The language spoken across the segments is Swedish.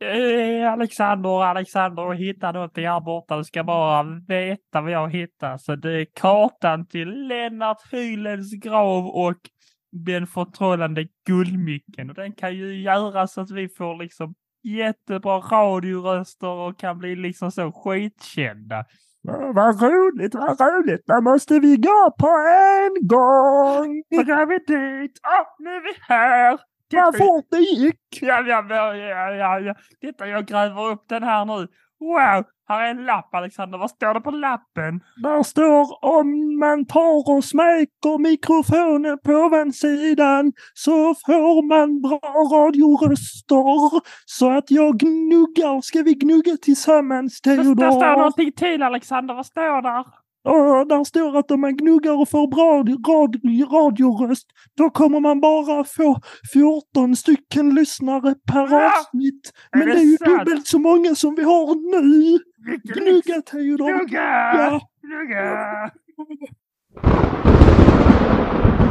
Eh, Alexander, Alexander, hitta någonting här borta. Du ska bara veta vad jag hittar. Så det är kartan till Lennart Hylens grav och den förtrollande guldmycken. Och den kan ju göra så att vi får liksom jättebra radioröster och kan bli liksom så skitkända. Vad roligt, vad roligt. Då måste vi gå på en gång. Då går vi dit. Åh, nu är vi här. Vad fort det gick. Ja, ja, ja, ja, ja. Titta, jag gräver upp den här nu. Wow, här är en lapp Alexander. Vad står det på lappen? Där står om man tar och smäker mikrofonen på ovansidan så får man bra radioröster. Så att jag gnuggar. Ska vi gnugga tillsammans Det, Theodor? där står någonting till Alexander. Vad står där? Och där står att om man gnuggar och får bra rad, radioröst, då kommer man bara få 14 stycken lyssnare per Ja! avsnitt. Är Men det det är ju sant? dubbelt så många som vi har nu. Gnugga Theodor. Gnugga! Ja. Gnugga!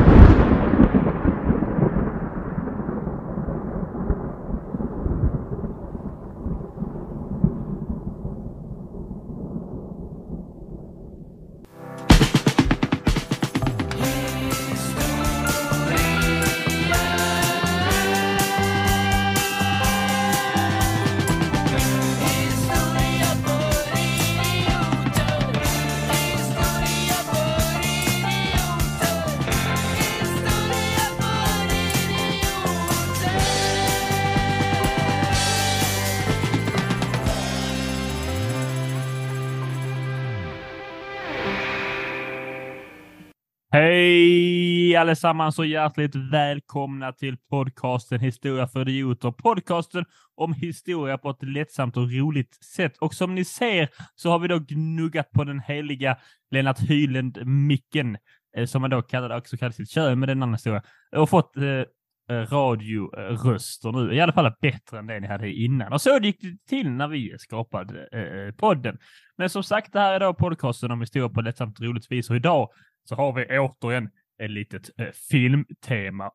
Hej allesammans och hjärtligt välkomna till podcasten Historia för idioter. Podcasten om historia på ett lättsamt och roligt sätt. Och som ni ser så har vi då gnuggat på den heliga Lennart Hyland-micken, eh, som man då kallade, också kallade sitt kön, med den annan historia. Och fått eh, eh, radioröster nu, i alla fall bättre än det ni hade innan. Och så gick det till när vi skapade eh, eh podden. Men som sagt, det här är då podcasten om historia på ett lättsamt och roligt vis. Och idag så har vi återigen ett litet eh, filmtema.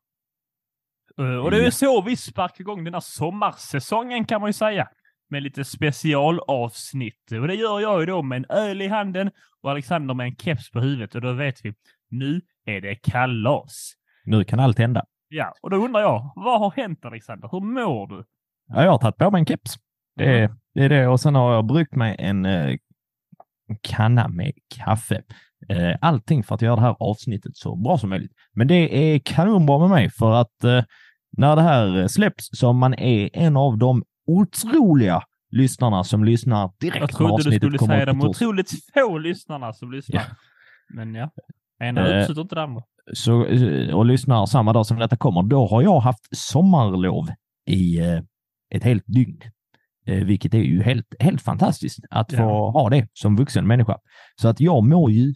Eh, och det är ju så vi sparkar igång den här sommarsäsongen kan man ju säga. Med lite specialavsnitt. Och det gör jag ju då med en öl i handen och Alexander med en keps på huvudet. Och då vet vi, nu är det kalas. Nu kan allt hända. Ja, och då undrar jag, vad har hänt Alexander? Hur mår du? Ja, jag har tagit på mig en keps. Det är, det är det. Och sen har jag bryggt mig en eh, kanna med kaffe. Eh, allting för att göra det här avsnittet så bra som möjligt. Men det är kanonbra med mig för att eh, när det här släpps så man är en av de otroliga lyssnarna som lyssnar direkt Jag trodde du skulle säga de otroligt få lyssnarna som lyssnar. Ja. Men ja, ena Eh, utesluter inte det andra. så, eh, och lyssnar samma dag som detta kommer, då har jag haft sommarlov i eh, ett helt dygn. Eh, vilket är ju helt, helt fantastiskt att få Ja. ha det som vuxen människa. Så att jag mår ju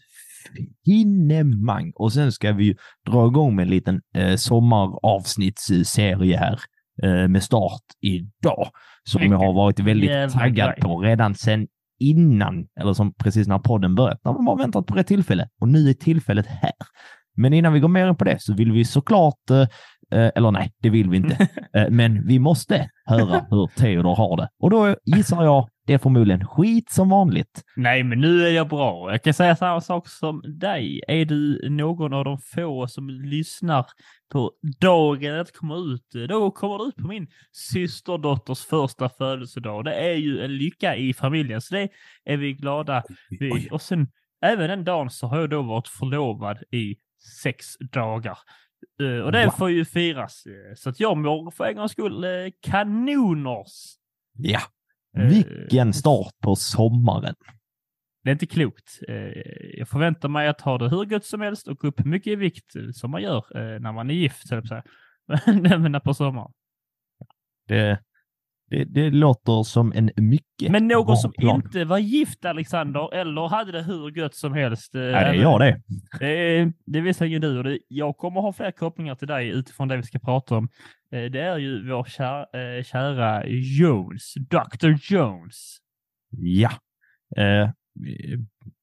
finemang. Och sen ska vi ju dra igång med en liten eh, sommaravsnittsserie här eh, med start idag. Som jag har varit väldigt jävla taggad grej. på redan sen innan, eller som precis när podden började. När de har väntat på det tillfälle och nu är tillfället här. Men innan vi går mer in på det så vill vi såklart, eh, eh, eller nej, det vill vi inte, eh, men vi måste höra hur Theodor har det. Och då gissar jag, det är förmodligen skit som vanligt. Nej, men nu är jag bra. Jag kan säga samma sak som dig. Är du någon av de få som lyssnar på dagen det kommer ut, då kommer det ut på min systerdotters första födelsedag. Det är ju en lycka i familjen, så det är vi glada vid. Och sen även den dagen så har jag då varit förlovad i sex dagar. Eh, och det Wow. får ju firas. Så att jag mår för en gångs skull eh, kanoners. Ja, vilken start på sommaren. Det är inte klokt. Eh, Jag förväntar mig att ha det hur gött som helst och gå upp mycket i vikt eh, som man gör eh, när man är gift, på att säga. Men på sommaren. Det, det, det låter som en mycket Men någon som plan. inte var gift, Alexander, eller hade det hur gött som helst. eh, Ja, det är jag det. Eh, Det visar ju du och det, jag kommer ha fler kopplingar till dig utifrån det vi ska prata om. Eh, Det är ju vår kära, kära Jones, Dr. Jones. Ja. Eh,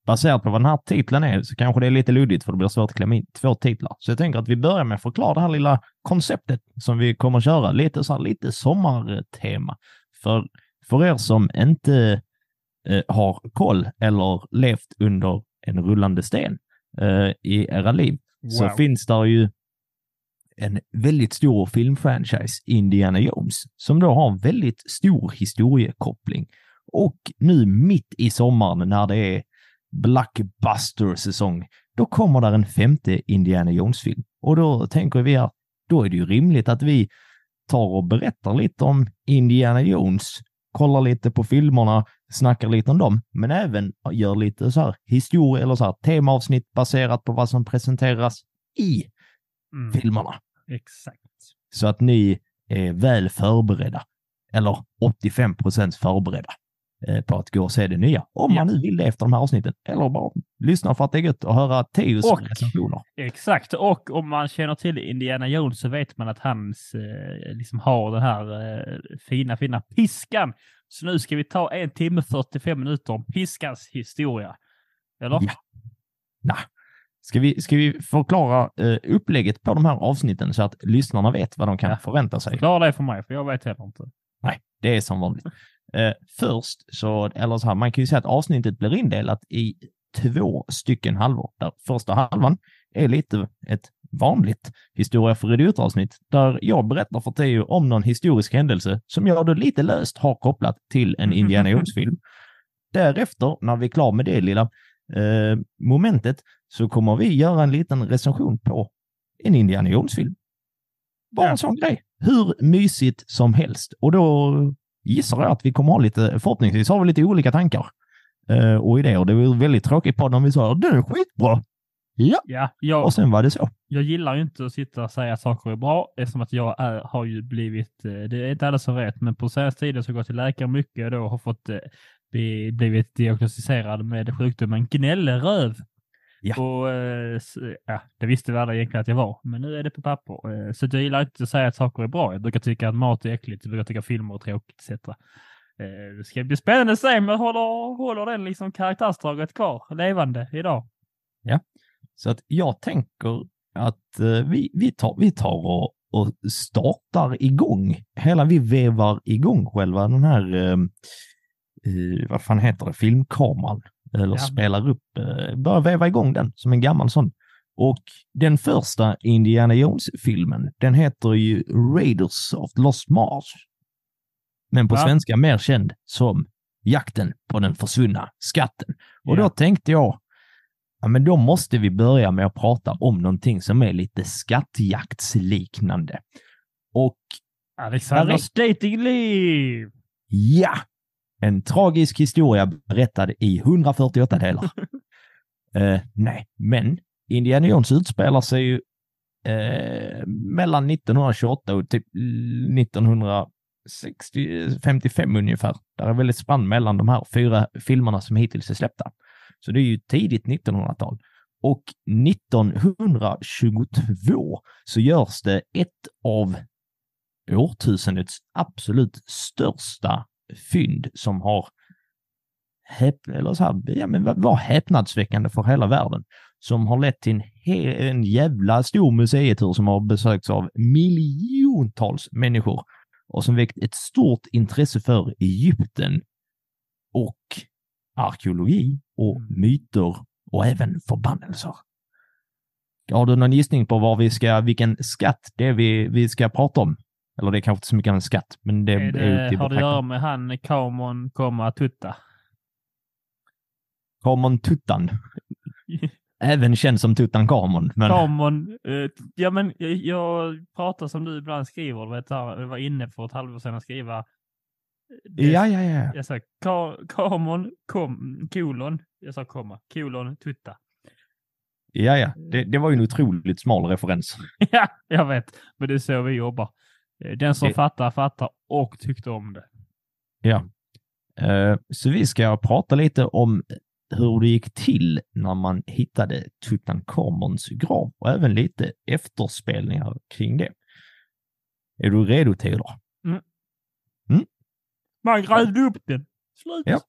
baserat på vad den här titeln är så kanske det är lite luddigt för det blir svårt att klämma in två titlar. Så jag tänker att vi börjar med att förklara det här lilla konceptet som vi kommer att köra. Lite så här, lite sommartema. För, för er som inte eh, har koll eller levt under en rullande sten eh, i era liv så Wow. finns där ju en väldigt stor filmfranchise, Indiana Jones, som då har en väldigt stor historiekoppling. Och nu mitt i sommaren när det är blockbuster-säsong, då kommer där en femte Indiana Jones-film. Och då tänker vi att då är det ju rimligt att vi tar och berättar lite om Indiana Jones, kollar lite på filmerna, snackar lite om dem, men även gör lite så här historia eller så här temaavsnitt baserat på vad som presenteras i Mm, filmerna. exakt. Så att ni är väl förberedda, eller 85 procent förberedda på att gå och se det nya. Om man nu vill det efter de här avsnitten. Eller bara lyssna för att det är gött att höra Teos Och- recensioner. Exakt, och om man känner till Indiana Jones så vet man att han eh, liksom har den här eh, fina, fina piskan. Så nu ska vi ta en timme 45 minuter om piskans historia. Eller? Ja. Nej. Ska vi, ska vi förklara eh, upplägget på de här avsnitten så att lyssnarna vet vad de kan Ja. förvänta sig? Förklara det för mig, för jag vet heller inte. Nej, det är som vanligt. Eh, först så, eller så här, man kan ju säga att avsnittet blir indelat i två stycken halvor. Där första halvan är lite ett vanligt historia för idiotavsnitt där jag berättar för Theo om någon historisk händelse som jag då lite löst har kopplat till en Indiana Jones-film. Därefter, när vi är klara med det lilla eh, momentet, så kommer vi göra en liten recension på en Indiana Jones-film. Bara en sån grej. Hur mysigt som helst. Och då gissar jag att vi kommer ha lite, förhoppningsvis har vi lite olika tankar eh, och idéer. Det var väldigt tråkigt på om vi sa den är skitbra. Ja, Ja, jag, och sen var det så. jag gillar ju inte att sitta och säga att saker är bra eftersom att jag är, har ju blivit, eh, det är inte alla som vet, men på senaste tiden så har jag gått till läkare mycket och då har fått eh, bli, blivit diagnostiserad med sjukdomen gnälleröv. Ja. Och eh, ja, det visste vi alla egentligen att jag var, men nu är det på papper. Eh, Så jag gillar inte att säga att saker är bra. Jag brukar tycka att mat är äckligt, jag brukar tycka att filmer är tråkigt etc. Eh, Det ska bli spännande att se om jag håller, håller den liksom karaktärsdraget kvar levande idag. Så att jag tänker att vi, vi tar, vi tar och, och startar igång. Hela vi vevar igång själva den här, eh, vad fan heter det, filmkameran. Eller Ja. spelar upp, eh, börjar veva igång den som en gammal sån. Och den första Indiana Jones-filmen, den heter ju Raiders of Lost Mars. Men på Ja. svenska mer känd som Jakten på den försvunna skatten. Och Ja. då tänkte jag, ja men då måste vi börja med att prata om någonting som är lite skattjaktsliknande. Och Alexanders datingliv! ja, en tragisk historia berättad i 148 delar. Eh, nej, men Indiana Jones utspelar sig ju eh, mellan 1928 och typ 1955 ungefär. Det är väldigt spann mellan de här fyra filmerna som hittills är släppta. Så det är ju tidigt 1900-tal. Och 1922 så görs det ett av årtusendets absolut största fynd som har häp eller så här, ja, men var- var häpnadsväckande för hela världen. Som har lett till en, en jävla stor museitur som har besökts av miljontals människor och som väckt ett stort intresse för Egypten och arkeologi och myter och även förbannelser. Har du någon gissning på vad vi ska, vilken skatt det är vi, vi ska prata om? Eller det är kanske inte så mycket av en skatt, men det är, Är det, till har det att göra med han Kamon, komma Tutta? Kamon Tuttan. Även känd som Tutankhamon. Men Kamon, eh, ja men jag, pratar som du ibland skriver, du vet, här, jag var inne för ett halvår sedan att skriva. eh, det- ja, ja, ja. Jag sa ka, Kamon, kom, kolon, jag sa komma, kolon, Tutta. Ja, ja. Det, det var ju en otroligt smal referens. ja, jag vet, men det är så vi jobbar. Den som Det- fattar, fattar och tyckte om det. Ja. Eh, Så vi ska prata lite om hur det gick till när man hittade Tutankhamons grav och även lite efterspelningar kring det. Är du redo Theodor? Man grävde upp den. Slut. Ja.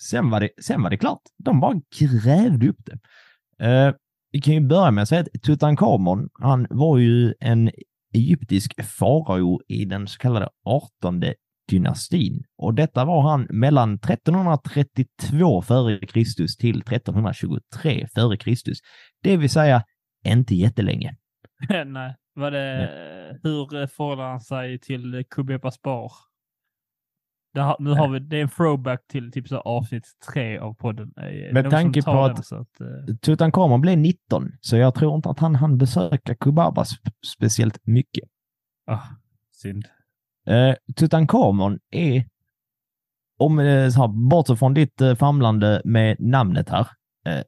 Sen var det, sen var det klart. De bara grävde upp det. Eh, vi kan ju börja med att säga att Tutankhamon, han var ju en egyptisk farao i den så kallade 18 dynastin. Och detta var han mellan 1332 f.Kr. till 1323 f.Kr. Det vill säga inte jättelänge. Nej, var det, hur förhåller han sig till Kubeba Spar? Det har, nu har vi, det är en throwback till typ så avsnitt tre av podden. Eh, Med tanke på att- att eh, Tutankhamon blev 19, så jag tror inte att han hann besöka Kubaba sp- speciellt mycket. ah, synd. Eh, Tutankhamon är, om så här, bortsett från ditt eh, famlande med namnet här, eh,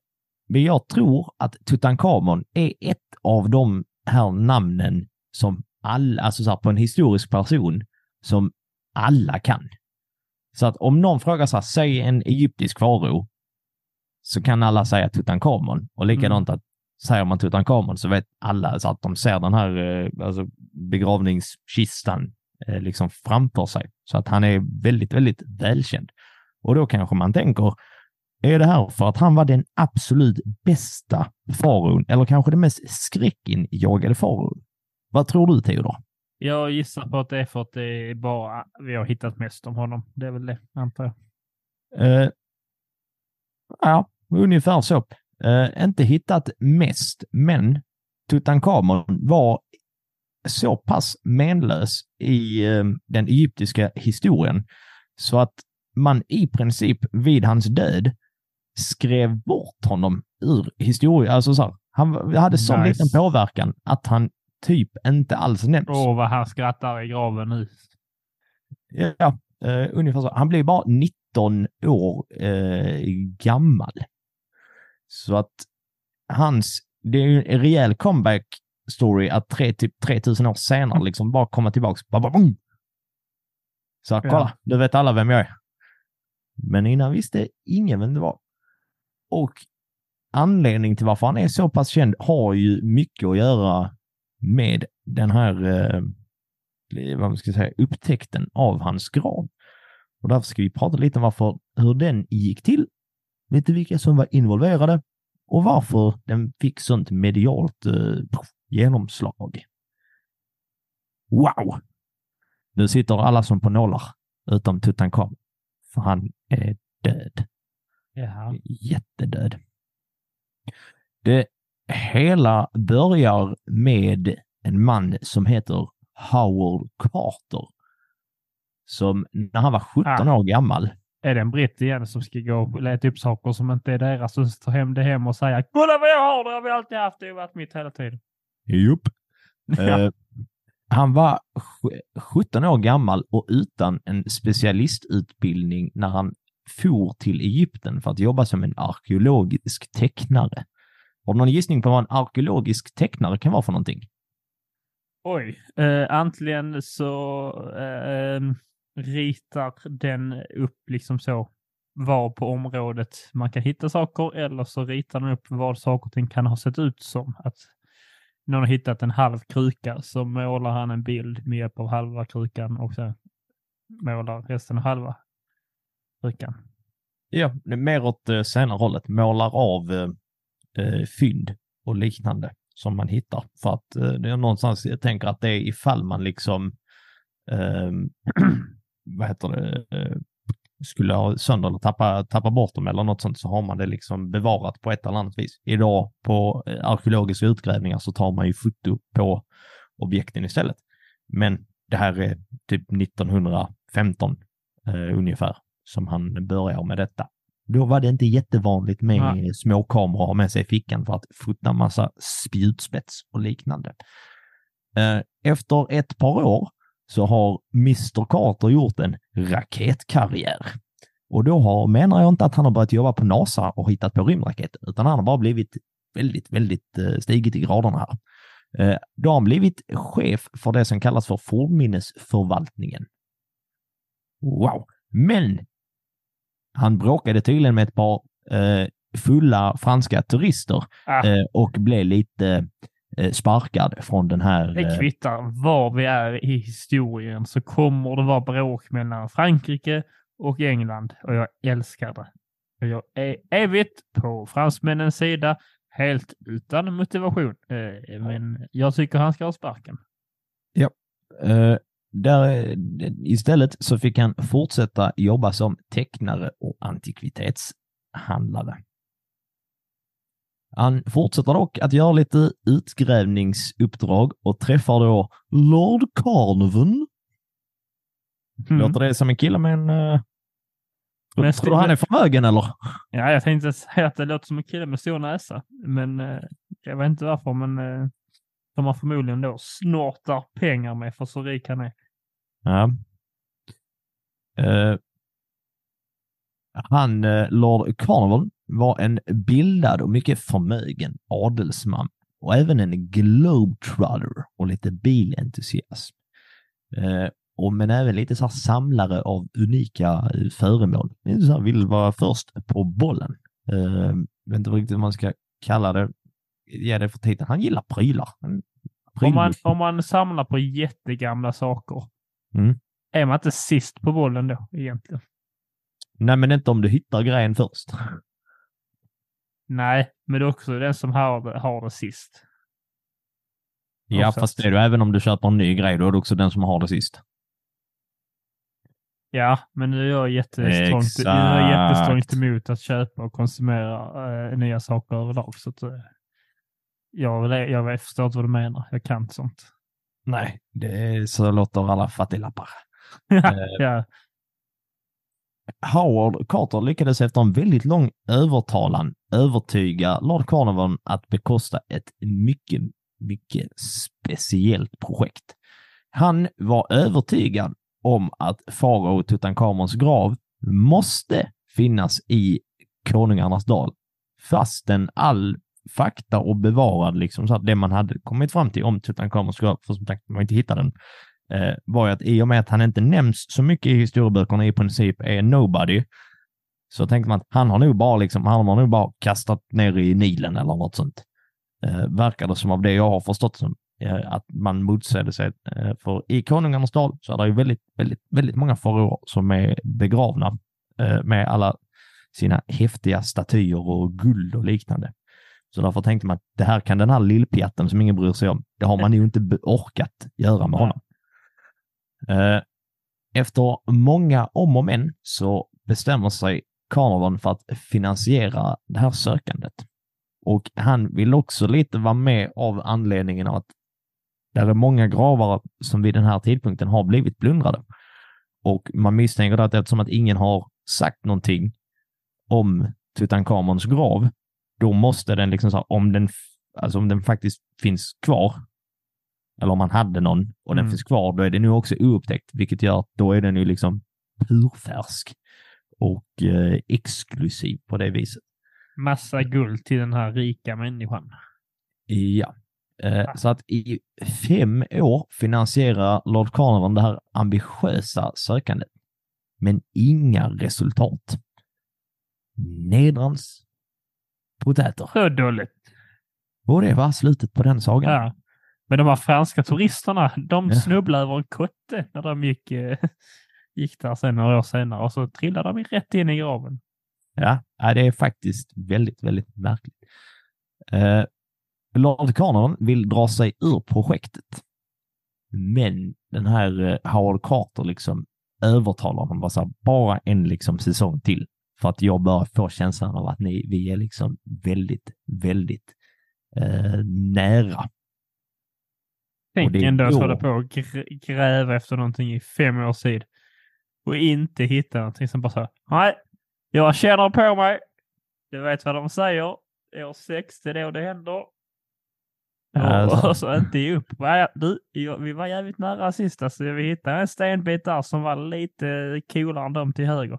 men jag tror att Tutankhamon är ett av de här namnen som alla, alltså så här, på en historisk person som alla kan. Så att om någon frågar så här, säg en egyptisk farao, så kan alla säga Tutankhamon. Och likadant att säger man Tutankhamon så vet alla så att de ser den här eh, alltså begravningskistan eh, liksom framför sig. Så att han är väldigt, väldigt välkänd. Och då kanske man tänker, är det här för att han var den absolut bästa faraon eller kanske den mest skräckinjagade faraon? Vad tror du Theodor? Jag gissar på att det är för att det är bara vi har hittat mest om honom. Det är väl det, antar jag. Eh, ja, ungefär så. Eh, inte hittat mest, men Tutankhamon var så pass menlös i eh, den egyptiska historien så att man i princip vid hans död skrev bort honom ur historien. Alltså så här, han hade så Nice. liten påverkan att han typ inte alls nämns. Åh, vad han skrattar i graven nu. Ja, eh, ungefär så. Han blev bara 19 år eh, gammal. Så att hans, det är ju en rejäl comeback story att tre, typ 3000 år senare liksom bara komma tillbaks. Så här, Ja. kolla, du vet alla vem jag är. Men innan visste ingen vem det var. Och anledningen till varför han är så pass känd har ju mycket att göra med den här eh, vad man ska säga, upptäckten av hans grav. Och därför ska vi prata lite om varför, hur den gick till, lite vilka som var involverade och varför den fick sånt medialt eh, genomslag. Wow! Nu sitter alla som på nålar, utom Tutankhamon. För han är död. Jaha. Jättedöd. Det hela börjar med en man som heter Howard Carter. Som när han var 17 Ah. år gammal. Är det en britt igen som ska gå och leta upp saker som inte är deras och ta hem det hem och säga kolla vad jag har, det har vi alltid haft, det har varit mitt hela tiden. Jupp. Eh, han var sj- 17 år gammal och utan en specialistutbildning när han for till Egypten för att jobba som en arkeologisk tecknare. Har du någon gissning på vad en arkeologisk tecknare kan vara för någonting? Oj, eh, antingen så eh, ritar den upp liksom så var på området man kan hitta saker eller så ritar den upp vad saker och ting kan ha sett ut som. Att någon har hittat en halv kruka så målar han en bild med hjälp av halva krukan och sen målar resten av halva krukan. Ja, mer åt eh, senare hållet. Målar av eh, fynd och liknande som man hittar. För att eh, det är någonstans, jag tänker att det är ifall man liksom, eh, vad heter det, eh, skulle ha sönder eller tappa, tappa bort dem eller något sånt så har man det liksom bevarat på ett eller annat vis. Idag på eh, arkeologiska utgrävningar så tar man ju foto på objekten istället. Men det här är typ 1915 eh, ungefär som han börjar med detta. Då var det inte jättevanligt med Nej. småkameror med sig i fickan för att fota massa spjutspets och liknande. Eh, Efter ett par år så har Mr Carter gjort en raketkarriär. Och då har, menar jag inte att han har börjat jobba på NASA och hittat på rymdraketer, utan han har bara blivit väldigt, väldigt eh, stigit i graderna här. Eh, Då har han blivit chef för det som kallas för fornminnesförvaltningen. Wow! Men han bråkade tydligen med ett par eh, fulla franska turister Ah. eh, och blev lite eh, sparkad från den här... Det eh, kvittar var vi är i historien så kommer det vara bråk mellan Frankrike och England och jag älskar det. Och jag är evigt på fransmännens sida helt utan motivation. Eh, Men jag tycker han ska ha sparken. Eh, där, istället så fick han fortsätta jobba som tecknare och antikvitetshandlare. Han fortsätter dock att göra lite utgrävningsuppdrag och träffar då Lord Carnarvon. Mm. Låter det som en kille med en... Uh, Men tror du han är förmögen eller? Ja, jag tänkte säga att det låter som en kille med stor näsa, men eh, jag vet inte varför, men eh, de har förmodligen då snortar pengar med för så rik han är. Ja. Eh, han, eh, Lord Carnival, var en bildad och mycket förmögen adelsman och även en globetrotter och lite bilentusiasm. Eh, och, men även lite så här samlare av unika föremål. Så här, vill vara först på bollen. Eh, vet inte riktigt hur man ska kalla det. Ge det för titeln. Han gillar prylar. Han, Om man, om man samlar på jättegamla saker, Mm. är man inte sist på bollen då egentligen? Nej, men inte om du hittar grejen först. Nej, men det är också den som har det, har det sist. Ja, Oftast. fast det är du även om du köper en ny grej, då är det också den som har det sist. Ja, men nu är jag jättestrångt emot att köpa och konsumera eh, nya saker överlag. Så att, jag, jag, jag förstår inte vad du menar. Jag kan inte sånt. Nej, det är, så låter alla fattiglappar. ja. Howard Carter lyckades efter en väldigt lång övertalan övertyga Lord Carnarvon att bekosta ett mycket, mycket speciellt projekt. Han var övertygad om att farao Tutankhamons grav måste finnas i Konungarnas dal, fastän all fakta och bevarad, liksom så att det man hade kommit fram till om Tutankhamons grav, för som sagt, man inte hittade den, eh, var ju att i och med att han inte nämns så mycket i historieböckerna, i princip är nobody, så tänkte man att han har nog bara liksom, han har nog bara kastat ner i Nilen eller något sånt. Eh, verkar det som av det jag har förstått som eh, att man motsätter sig. Eh, för i Konungarnas dal så är det ju väldigt, väldigt, väldigt många faraoer som är begravna eh, med alla sina häftiga statyer och guld och liknande. Så därför tänkte man att det här kan den här lillpjatten som ingen bryr sig om, det har man ju inte orkat göra med honom. Eh, Efter många om och men så bestämmer sig Carnarvon för att finansiera det här sökandet. Och han vill också lite vara med av anledningen av att det är många gravar som vid den här tidpunkten har blivit plundrade. Och man misstänker att eftersom att ingen har sagt någonting om Tutankhamons grav, då måste den liksom så här, om den, alltså om den faktiskt finns kvar, eller om man hade någon och den Mm. finns kvar, då är den nu också oupptäckt, vilket gör att då är den ju liksom purfärsk och eh, exklusiv på det viset. Massa guld till den här rika människan. Ja. Eh, så att i fem år finansierar Lord Carnarvon det här ambitiösa sökandet. Men inga resultat. Nedrans potäter. Så dåligt. Och det var slutet på den sagan. Ja. Men de här franska turisterna, de Ja. snubblade över en kotte när de gick, eh, gick där sen några år senare och så trillade de rätt in i graven. Ja, ja, det är faktiskt väldigt, väldigt märkligt. Eh, Lord Carnarvon vill dra sig ur projektet. Men den här eh, Howard Carter liksom övertalar honom bara en liksom säsong till. För att jag börjar få känslan av att ni, vi är liksom väldigt, väldigt eh, nära. Tänk ändå att hålla på och gr- gräva efter någonting i fem års tid och inte hitta någonting som bara så här, nej, jag känner på mig. Du vet vad de säger. År sex, det är då det händer. Alltså. Och, så inte ge upp. Du, vi var jävligt nära sist. Alltså, vi hittade en stenbit där som var lite coolare än de till höger.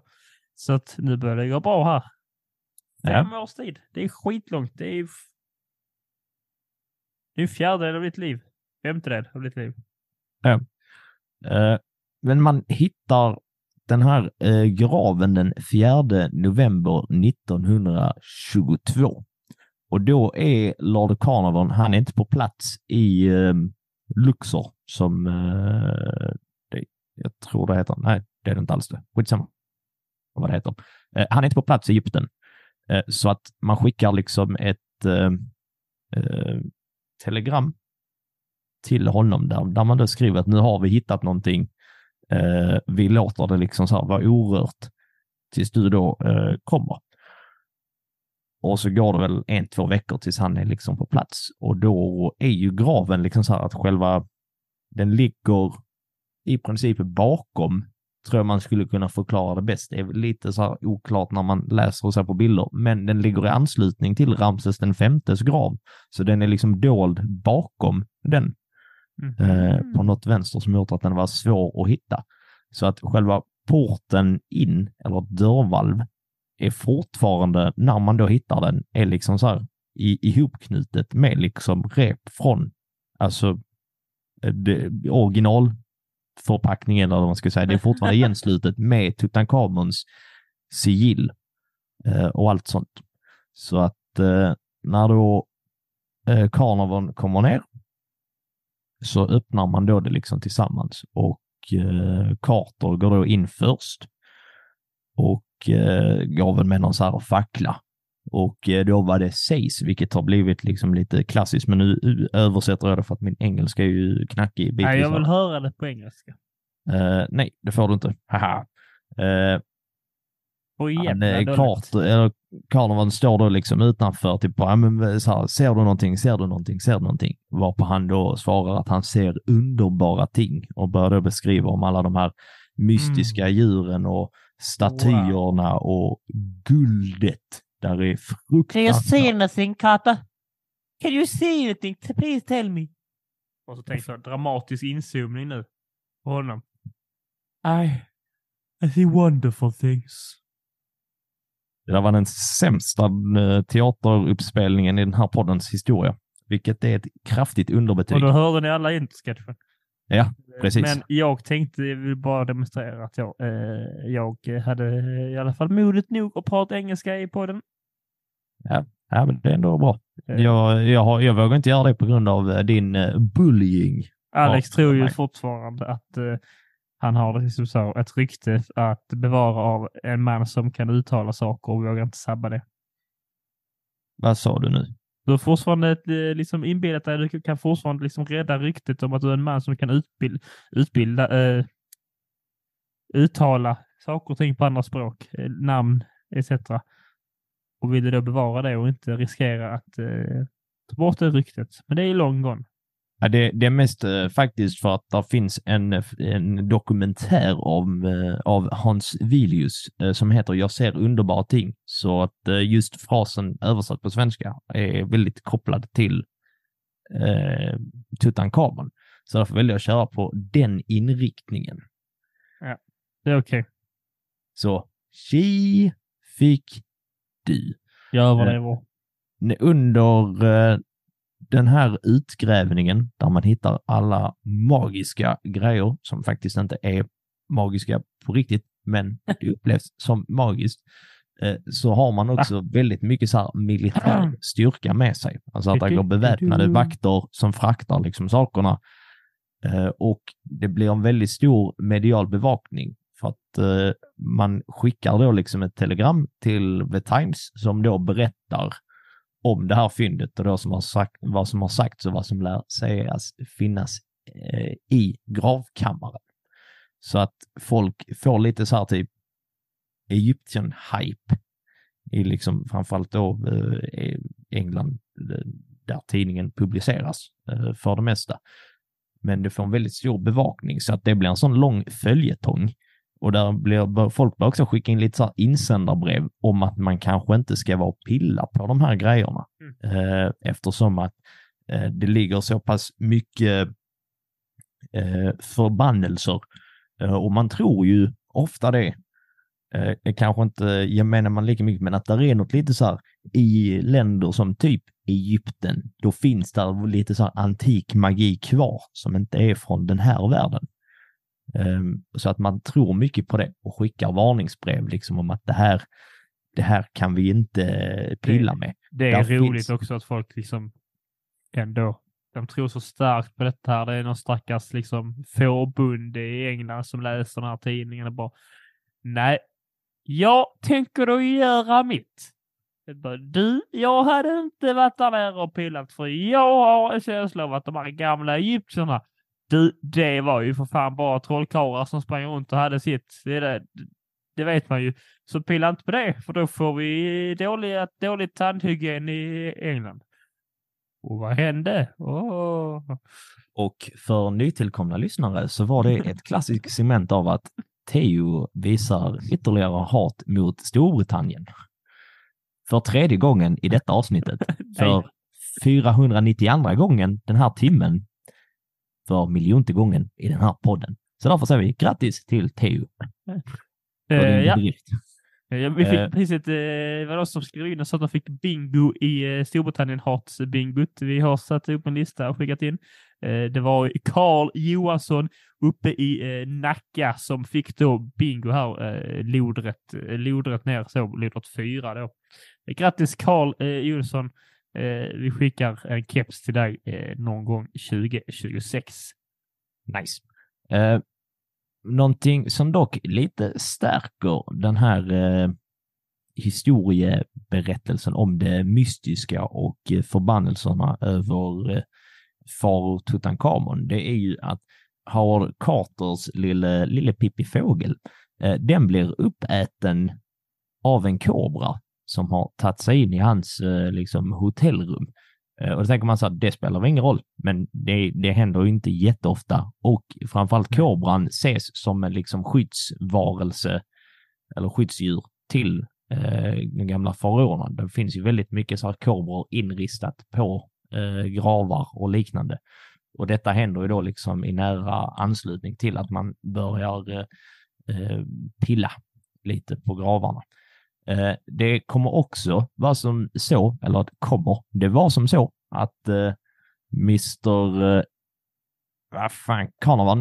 Så att nu börjar det gå bra här. Fem års tid. Det är skitlångt. Det är, det är en fjärdedel av ditt liv. Femtedel av ditt liv. Eh, men man hittar den här eh, graven den 4 november 1922. Och då är Lord Carnarvon, han är inte på plats i eh, Luxor som eh, det, jag tror det heter. Nej, det är det inte alls det. Skitsamma vad det heter. Eh, han är inte på plats i Egypten. Eh, så att man skickar liksom ett eh, eh, telegram till honom där, där man då skriver att nu har vi hittat någonting. Eh, vi låter det liksom så här vara orört tills du då eh, kommer. Och så går det väl en, två veckor tills han är liksom på plats och då är ju graven liksom så här att själva den ligger i princip bakom tror jag man skulle kunna förklara det bäst. Det är lite så här oklart när man läser och ser på bilder, men den ligger i anslutning till Ramses den femtes grav. Så den är liksom dold bakom den Mm. eh, på något vänster som gjort att den var svår att hitta. Så att själva porten in, eller dörrvalv, är fortfarande, när man då hittar den, är liksom så här i, ihopknutet med liksom rep från, alltså eh, det, förpackningen eller vad man ska säga. Det är fortfarande igenslutet med Tutankhamons sigill eh, och allt sånt. Så att eh, när då eh, kommer ner så öppnar man då det liksom tillsammans och eh, Carter går då in först och eh, går väl med någon så här fackla. Och eh, då var det sägs, vilket har blivit liksom lite klassiskt, men nu översätter jag det för att min engelska är ju knackig. Nej, jag vill höra det på engelska. Eh, nej, det får du inte. Haha. Eh, Och jävla. Carter, eller Carnovan står då liksom utanför, typ bara, men så här, ser du någonting, ser du någonting, ser du någonting? Varpå han då svarar att han ser underbara ting och börjar då beskriva om alla de här mystiska Mm. djuren och statyerna och guldet. Där är fruktansvärt. anything, Carter? Can you see anything? Please tell me. Och så tänkte jag dramatisk inzoomning nu på honom. I, I see wonderful things. Det där var den sämsta eh, teateruppspelningen i den här poddens historia, vilket är ett kraftigt underbetyg. Och då hörde ni alla introsketchen. Ja, precis. Men jag tänkte, bara demonstrera att jag, eh, jag hade i alla fall modet nog att prata engelska i podden. Ja, men det är ändå bra. Eh, Jag, jag, har, jag vågar inte göra det på grund av eh, din eh, bullying. Alex Ja, tror ju nej. fortfarande att eh, han har det som så, ett rykte att bevara av en man som kan uttala saker och vågar inte sabba det. Vad sa du nu? Du har fortfarande ett, liksom inbillat dig, du kan fortfarande liksom rädda ryktet om att du är en man som kan utbilda, utbilda eh, uttala saker och ting på andra språk, namn etc. Och vill du då bevara det och inte riskera att eh, ta bort det ryktet. Men det är long gone. Ja, det, det är mest eh, faktiskt för att det finns en, eh, en dokumentär om, eh, av Hans Vilius eh, som heter Jag ser underbara ting. Så att eh, just frasen översatt på svenska är väldigt kopplad till eh, Tutankhamon. Så därför väljer jag att köra på den inriktningen. Det är okej. Så tji fick du. Jag överlever. Under eh, den här utgrävningen där man hittar alla magiska grejer som faktiskt inte är magiska på riktigt, men det upplevs som magiskt, eh, så har man också väldigt mycket så här militär styrka med sig. Alltså att det går beväpnade vakter som fraktar liksom sakerna. Eh, Och det blir en väldigt stor medial bevakning för att eh, man skickar då liksom ett telegram till The Times som då berättar om det här fyndet och då som har sagt, vad som har sagts och vad som lär sägas finnas eh, i gravkammaren. Så att folk får lite så här typ Egyptian-hype i liksom framförallt då eh, England eh, där tidningen publiceras eh, för det mesta. Men det får en väldigt stor bevakning så att det blir en sån lång följetong och där blir folk bör också skicka in lite så insändarbrev om att man kanske inte ska vara och pilla på de här grejerna. Eh, eftersom att eh, det ligger så pass mycket eh, förbannelser eh, och man tror ju ofta det. Eh, kanske inte gemene man lika mycket, men att det är något lite så här i länder som typ Egypten, då finns där lite så här antik magi kvar som inte är från den här världen. Ehm, så att man tror mycket på det och skickar varningsbrev liksom om att det här, det här kan vi inte pilla med. Det är Där roligt finns- också att folk liksom ändå, de tror så starkt på detta här. Det är någon stackars liksom fårbunde i England som läser den här tidningen och bara nej, jag tänker då göra mitt. Du, jag hade inte varit där nere och pillat för jag har en känsla av att de här gamla egyptierna, du, det var ju för fan bara trollkarlar som sprang runt och hade sitt. Det, det, det vet man ju. Så pilla inte på det, för då får vi dålig, dålig tandhygien i England. Och vad hände? Åh. Och för nytillkomna lyssnare så var det ett klassiskt segment av att Theo visar ytterligare hat mot Storbritannien. För tredje gången i detta avsnittet. För 492 gången den här timmen. För miljonte gången i den här podden. Så därför säger vi grattis till Theo. för Eh, ja, bedrift. Ja, vi fick Eh. priset, eh, det var de som skrev in och sa att de fick bingo i eh, Storbritannien Hearts-bingot. Vi har satt upp en lista och skickat in. Eh, det var Karl Johansson uppe i eh, Nacka som fick då bingo här, eh, lodrätt, eh, lodrätt ner, så lodrätt fyra då. Eh, grattis Karl eh, Jonsson. Eh, vi skickar en keps till dig eh, någon gång 2026. Nice. Eh, någonting som dock lite stärker den här eh, historieberättelsen om det mystiska och eh, förbannelserna över eh, farao Tutankhamon, det är ju att Howard Carters lille, lille Pippi Fågel, eh, den blir uppäten av en kobra som har tagit sig in i hans eh, liksom, hotellrum. Eh, Och då tänker man så att det spelar väl ingen roll, men det, det händer ju inte jätteofta. Och framförallt kobran ses som en liksom skyddsvarelse eller skyddsdjur till eh, de gamla faraonerna. Det finns ju väldigt mycket så här kobror inristat på eh, gravar och liknande. Och detta händer ju då liksom i nära anslutning till att man börjar eh, eh, pilla lite på gravarna. Eh, det kommer också vara som så, eller att kommer, det var som så att eh, Mr. Eh, vad fan, Carnavan,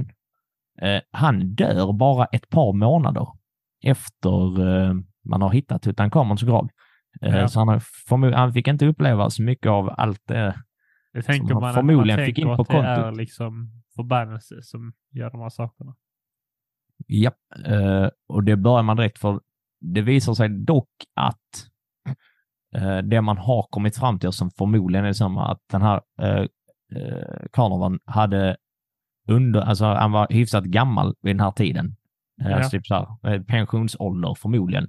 eh, han dör bara ett par månader efter eh, man har hittat Tutankhamons grav. Eh, Ja. Så han, förmo- han fick inte uppleva så mycket av allt det. Det tänker man man, förmodligen man fick in på att det är kontot. liksom förbannelse som gör de här sakerna. Japp, eh, och det börjar man direkt för. Det visar sig dock att eh, det man har kommit fram till som förmodligen är samma, att den här eh, eh, Carnovan hade under, alltså han var hyfsat gammal vid den här tiden. Eh, Ja. alltså typ så här, eh, pensionsålder förmodligen.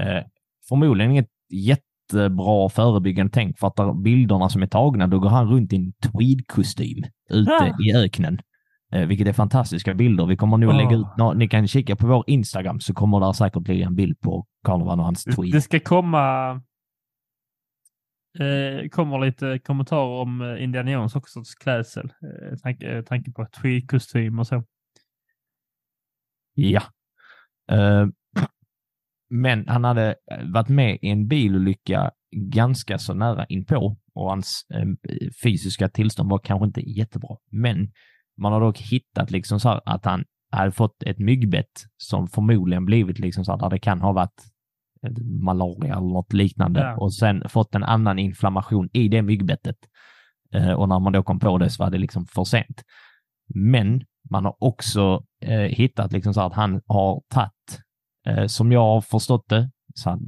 Eh, förmodligen inget jättebra förebyggande tänk för att bilderna som är tagna, då går han runt i en tweedkostym ute Ah. i öknen. Eh, vilket är fantastiska bilder. Vi kommer nog lägga Ah. ut, ni kan kika på vår Instagram så kommer där säkert ligga en bild på Carnovan och hans Det- tweed. Det ska komma eh, kommer lite kommentarer om eh, Indiana Jones också, klädsel. Eh, tanke, eh, tanke på tweedkostym och så. Ja. Eh, men han hade varit med i en bilolycka ganska så nära inpå och hans eh, fysiska tillstånd var kanske inte jättebra. Men man har dock hittat liksom så att han hade fått ett myggbett som förmodligen blivit liksom så där det kan ha varit eh, malaria eller något liknande Ja. och sen fått en annan inflammation i det myggbettet. Eh, och när man då kom på det så var det liksom för sent. Men man har också eh, hittat liksom så att han har tagit, eh, som jag har förstått det, så att,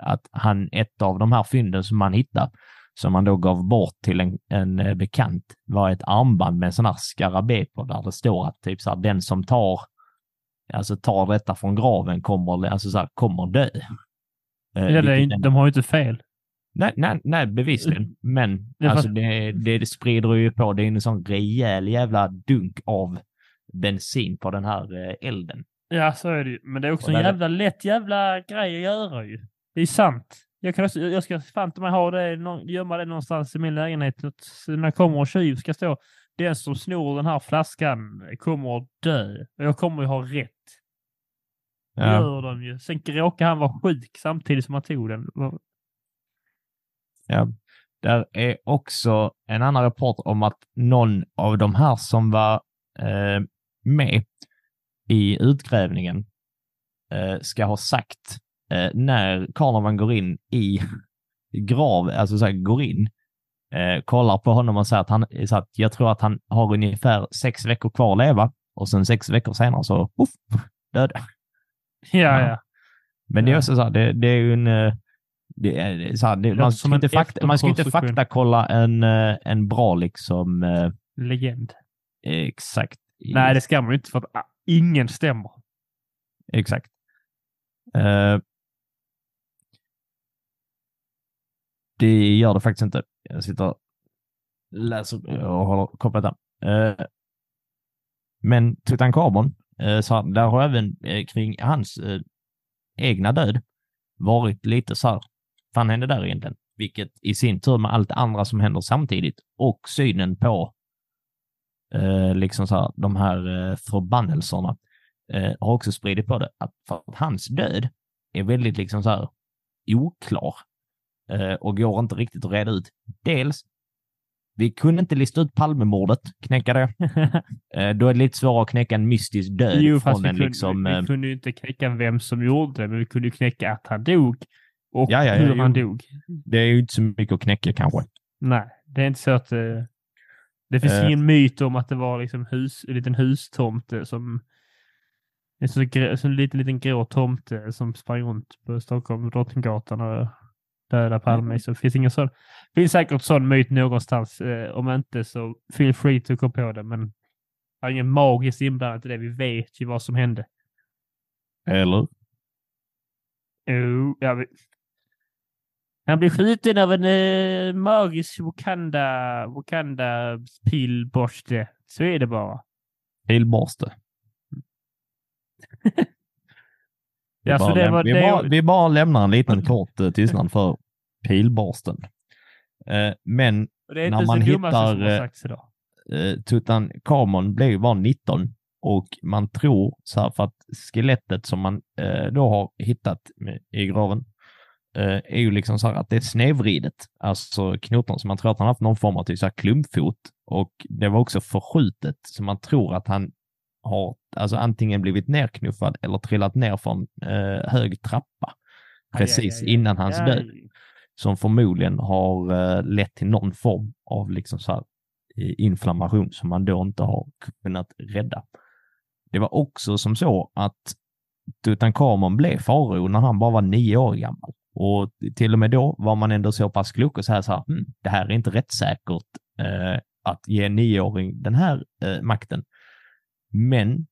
att han, ett av de här fynden som man hittade, som man då gav bort till en, en eh, bekant, var ett armband med en sån här skarabé på där det står att typ så här, den som tar, alltså tar detta från graven kommer, alltså så här, kommer dö. Eh, Ja, det är, vilket inte- en- de har ju inte fel. Nej, nej, nej bevisligen. Men Det alltså det, det, sprider ju på. Det är en sån rejäl jävla dunk av bensin på den här eh, elden. Ja, så är det ju. Men det är också en jävla lätt jävla grej att göra ju. Det är sant. Jag, kan också, jag ska fan mig ha det, gömma det någonstans i min lägenhet. Att när jag kommer och tjuv ska stå, den som snor den här flaskan kommer att dö. Och jag kommer ju ha rätt. Det gör de ju. Sen råkar han vara sjuk samtidigt som han tog den. Ja. Där är också en annan rapport om att någon av de här som var eh, med i utgrävningen eh, ska ha sagt eh, när Carnovan går in i grav, alltså så här, går in, eh, kollar på honom och säger att han, så att jag tror att han har ungefär sex veckor kvar att leva och sen sex veckor senare så poff, död. Ja, Ja. ja. Men det är också så här, det, det är ju en, eh, det är, så här, det, man, ska inte fakta, man ska inte faktakolla en, eh, en bra liksom... eh, Legend. Exakt. Nej, det ska man ju inte för att ah, ingen stämmer. Exakt. Eh, det gör det faktiskt inte. Jag sitter och läser eh, och håller kopplat där. Eh, men Tutankhamon, eh, så där har även eh, kring hans eh, egna död varit lite så här, fan hände där egentligen? Vilket i sin tur med allt andra som händer samtidigt och synen på eh, liksom så här, de här eh, förbannelserna eh, har också spridit på det. Att för att hans död är väldigt liksom så här oklar och går inte riktigt att reda ut. Dels, vi kunde inte lista ut Palmemordet, knäcka det. Eh, då är det lite svårare att knäcka en mystisk död jo, fast vi en kunde, liksom... vi, eh, kunde ju inte knäcka vem som gjorde det, men vi kunde ju knäcka att han dog och Ja, ja, ja, hur han dog. Det är ju inte så mycket att knäcka kanske. Nej, det är inte så att eh, det finns Eh. ingen myt om att det var liksom hus, en liten hustomte som en sån, sån liten, liten grå tomte som sprang runt på Stockholm, Drottninggatan och dödade Palme. Så det finns ingen sån. Det finns säkert sån myt någonstans. Eh, om inte så feel free to gå på det. Men det är ingen magiskt inblandat i det. Vi vet ju vad som hände. Eller? Jo, ja, vi... Han blev skjuten av en eh, magisk Wakanda, Wakanda pilborste. Så är det bara. Pilborste. Vi, Ja, så bara det läm- var- vi, det- bara, vi bara lämnar en liten kort eh, tystnad för pilborsten. Eh, men När man hittar, eh, eh, Tutankhamon blev bara 19 och man tror så här för att skelettet som man då har hittat i graven är ju liksom så här att det är snedvridet, alltså knotorna, så man tror att han haft någon form av typ så här klumpfot och det var också förskjutet så man tror att han har alltså antingen blivit nerknuffad eller trillat ner från eh, hög trappa precis aj, aj, aj. innan hans död som förmodligen har eh, lett till någon form av liksom så här, eh, inflammation som man då inte har kunnat rädda. Det var också som så att Tutankhamon blev farao när han bara var nio år gammal. Och till och med då var man ändå så pass klok och så här, så här hm, det här är inte rättssäkert eh, att ge en nioåring den här eh, makten. Men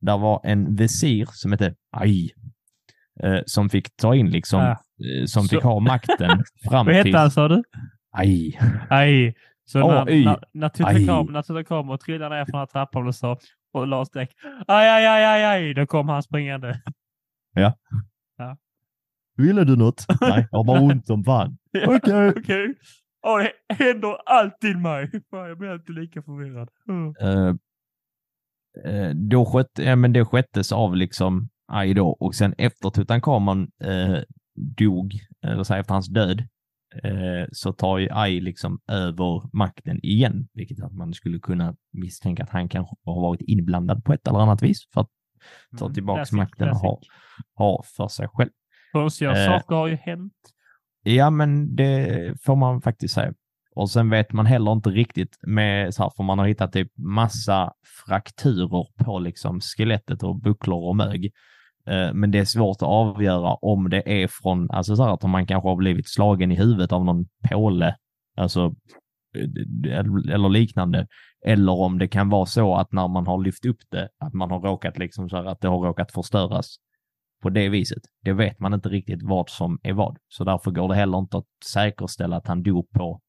där var en visir som hette Aj, eh, som fick ta in liksom, äh eh, som Så- fick ha makten fram Vad hette till... han sa du? Aj. Aj. Så när, när, när Tutankhamon trillade ner från den här trappan och sa och la streck. Aj, aj, aj, aj, aj. Då kom han springande. Ville du något? Nej, jag har bara ont som fan. Ja, Okej. Okej. Ja, det händer alltid mig. Fan, Jag blir alltid lika förvirrad. Mm. Eh, eh, då skött, ja, men det sköttes av liksom Aj då och sen efter Tutankhamon eh, dog, eller så här, efter hans död, eh, så tar ju Aj liksom över makten igen, vilket att man skulle kunna misstänka att han kanske har varit inblandad på ett eller annat vis för att ta tillbaks Mm. Classic, makten och ha, ha för sig själv. Konstiga Eh. saker har ju hänt. Ja, men det får man faktiskt säga. Och sen vet man heller inte riktigt med så här, för man har hittat typ massa frakturer på liksom skelettet och bucklor och mög. Eh, men det är svårt att avgöra om det är från, alltså så här att man kanske har blivit slagen i huvudet av någon påle, alltså eh, eller liknande, eller om det kan vara så att när man har lyft upp det, att man har råkat liksom så här att det har råkat förstöras på det viset. Det vet man inte riktigt vad som är vad. Så därför går det heller inte att säkerställa att han dog på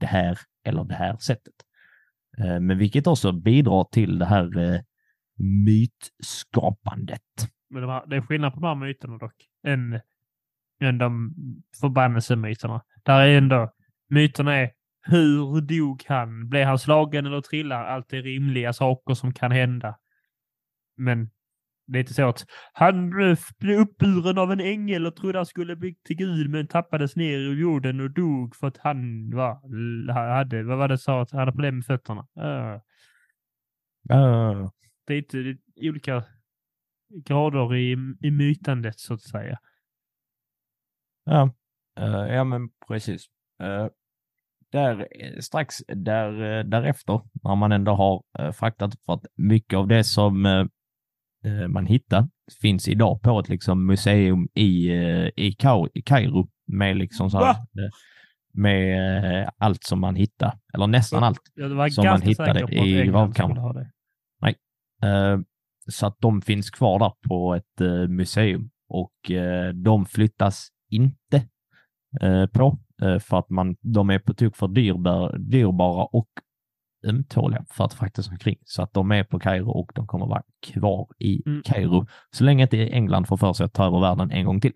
det här eller det här sättet. Eh, men vilket också bidrar till det här mytskapandet. Men de här, det är skillnad på de här myterna dock. Än, än de förbannelsemyterna. Där är ändå, myterna är hur dog han? Blev han slagen eller trillad? Allt är rimliga saker som kan hända. Men det är inte så att han blev uppburen av en ängel och trodde han skulle bli till Gud men tappades ner i jorden och dog för att han var, hade, vad var det sa, att han hade problem med fötterna. Uh, Uh, det är inte det är olika grader i, i mytandet så att säga. ja. Eh, ja, men precis. Eh, där, eh, strax där, därefter, när man ändå har uh, fraktat, för att mycket av det som man hittar finns idag på ett liksom museum i, i, Kau- i Kairo med liksom så här, med allt som man hittar, eller nästan allt. Var som man hittade i gravkammaren. det. Eh, Så att de finns kvar där på ett eh, museum och eh, de flyttas inte eh, på för att man, de är på tok för dyrbar, dyrbara och ömtåliga för att fraktas omkring. Så att de är på Kairo och de kommer vara kvar i Mm. Kairo så länge inte England får för sig att ta över världen en gång till.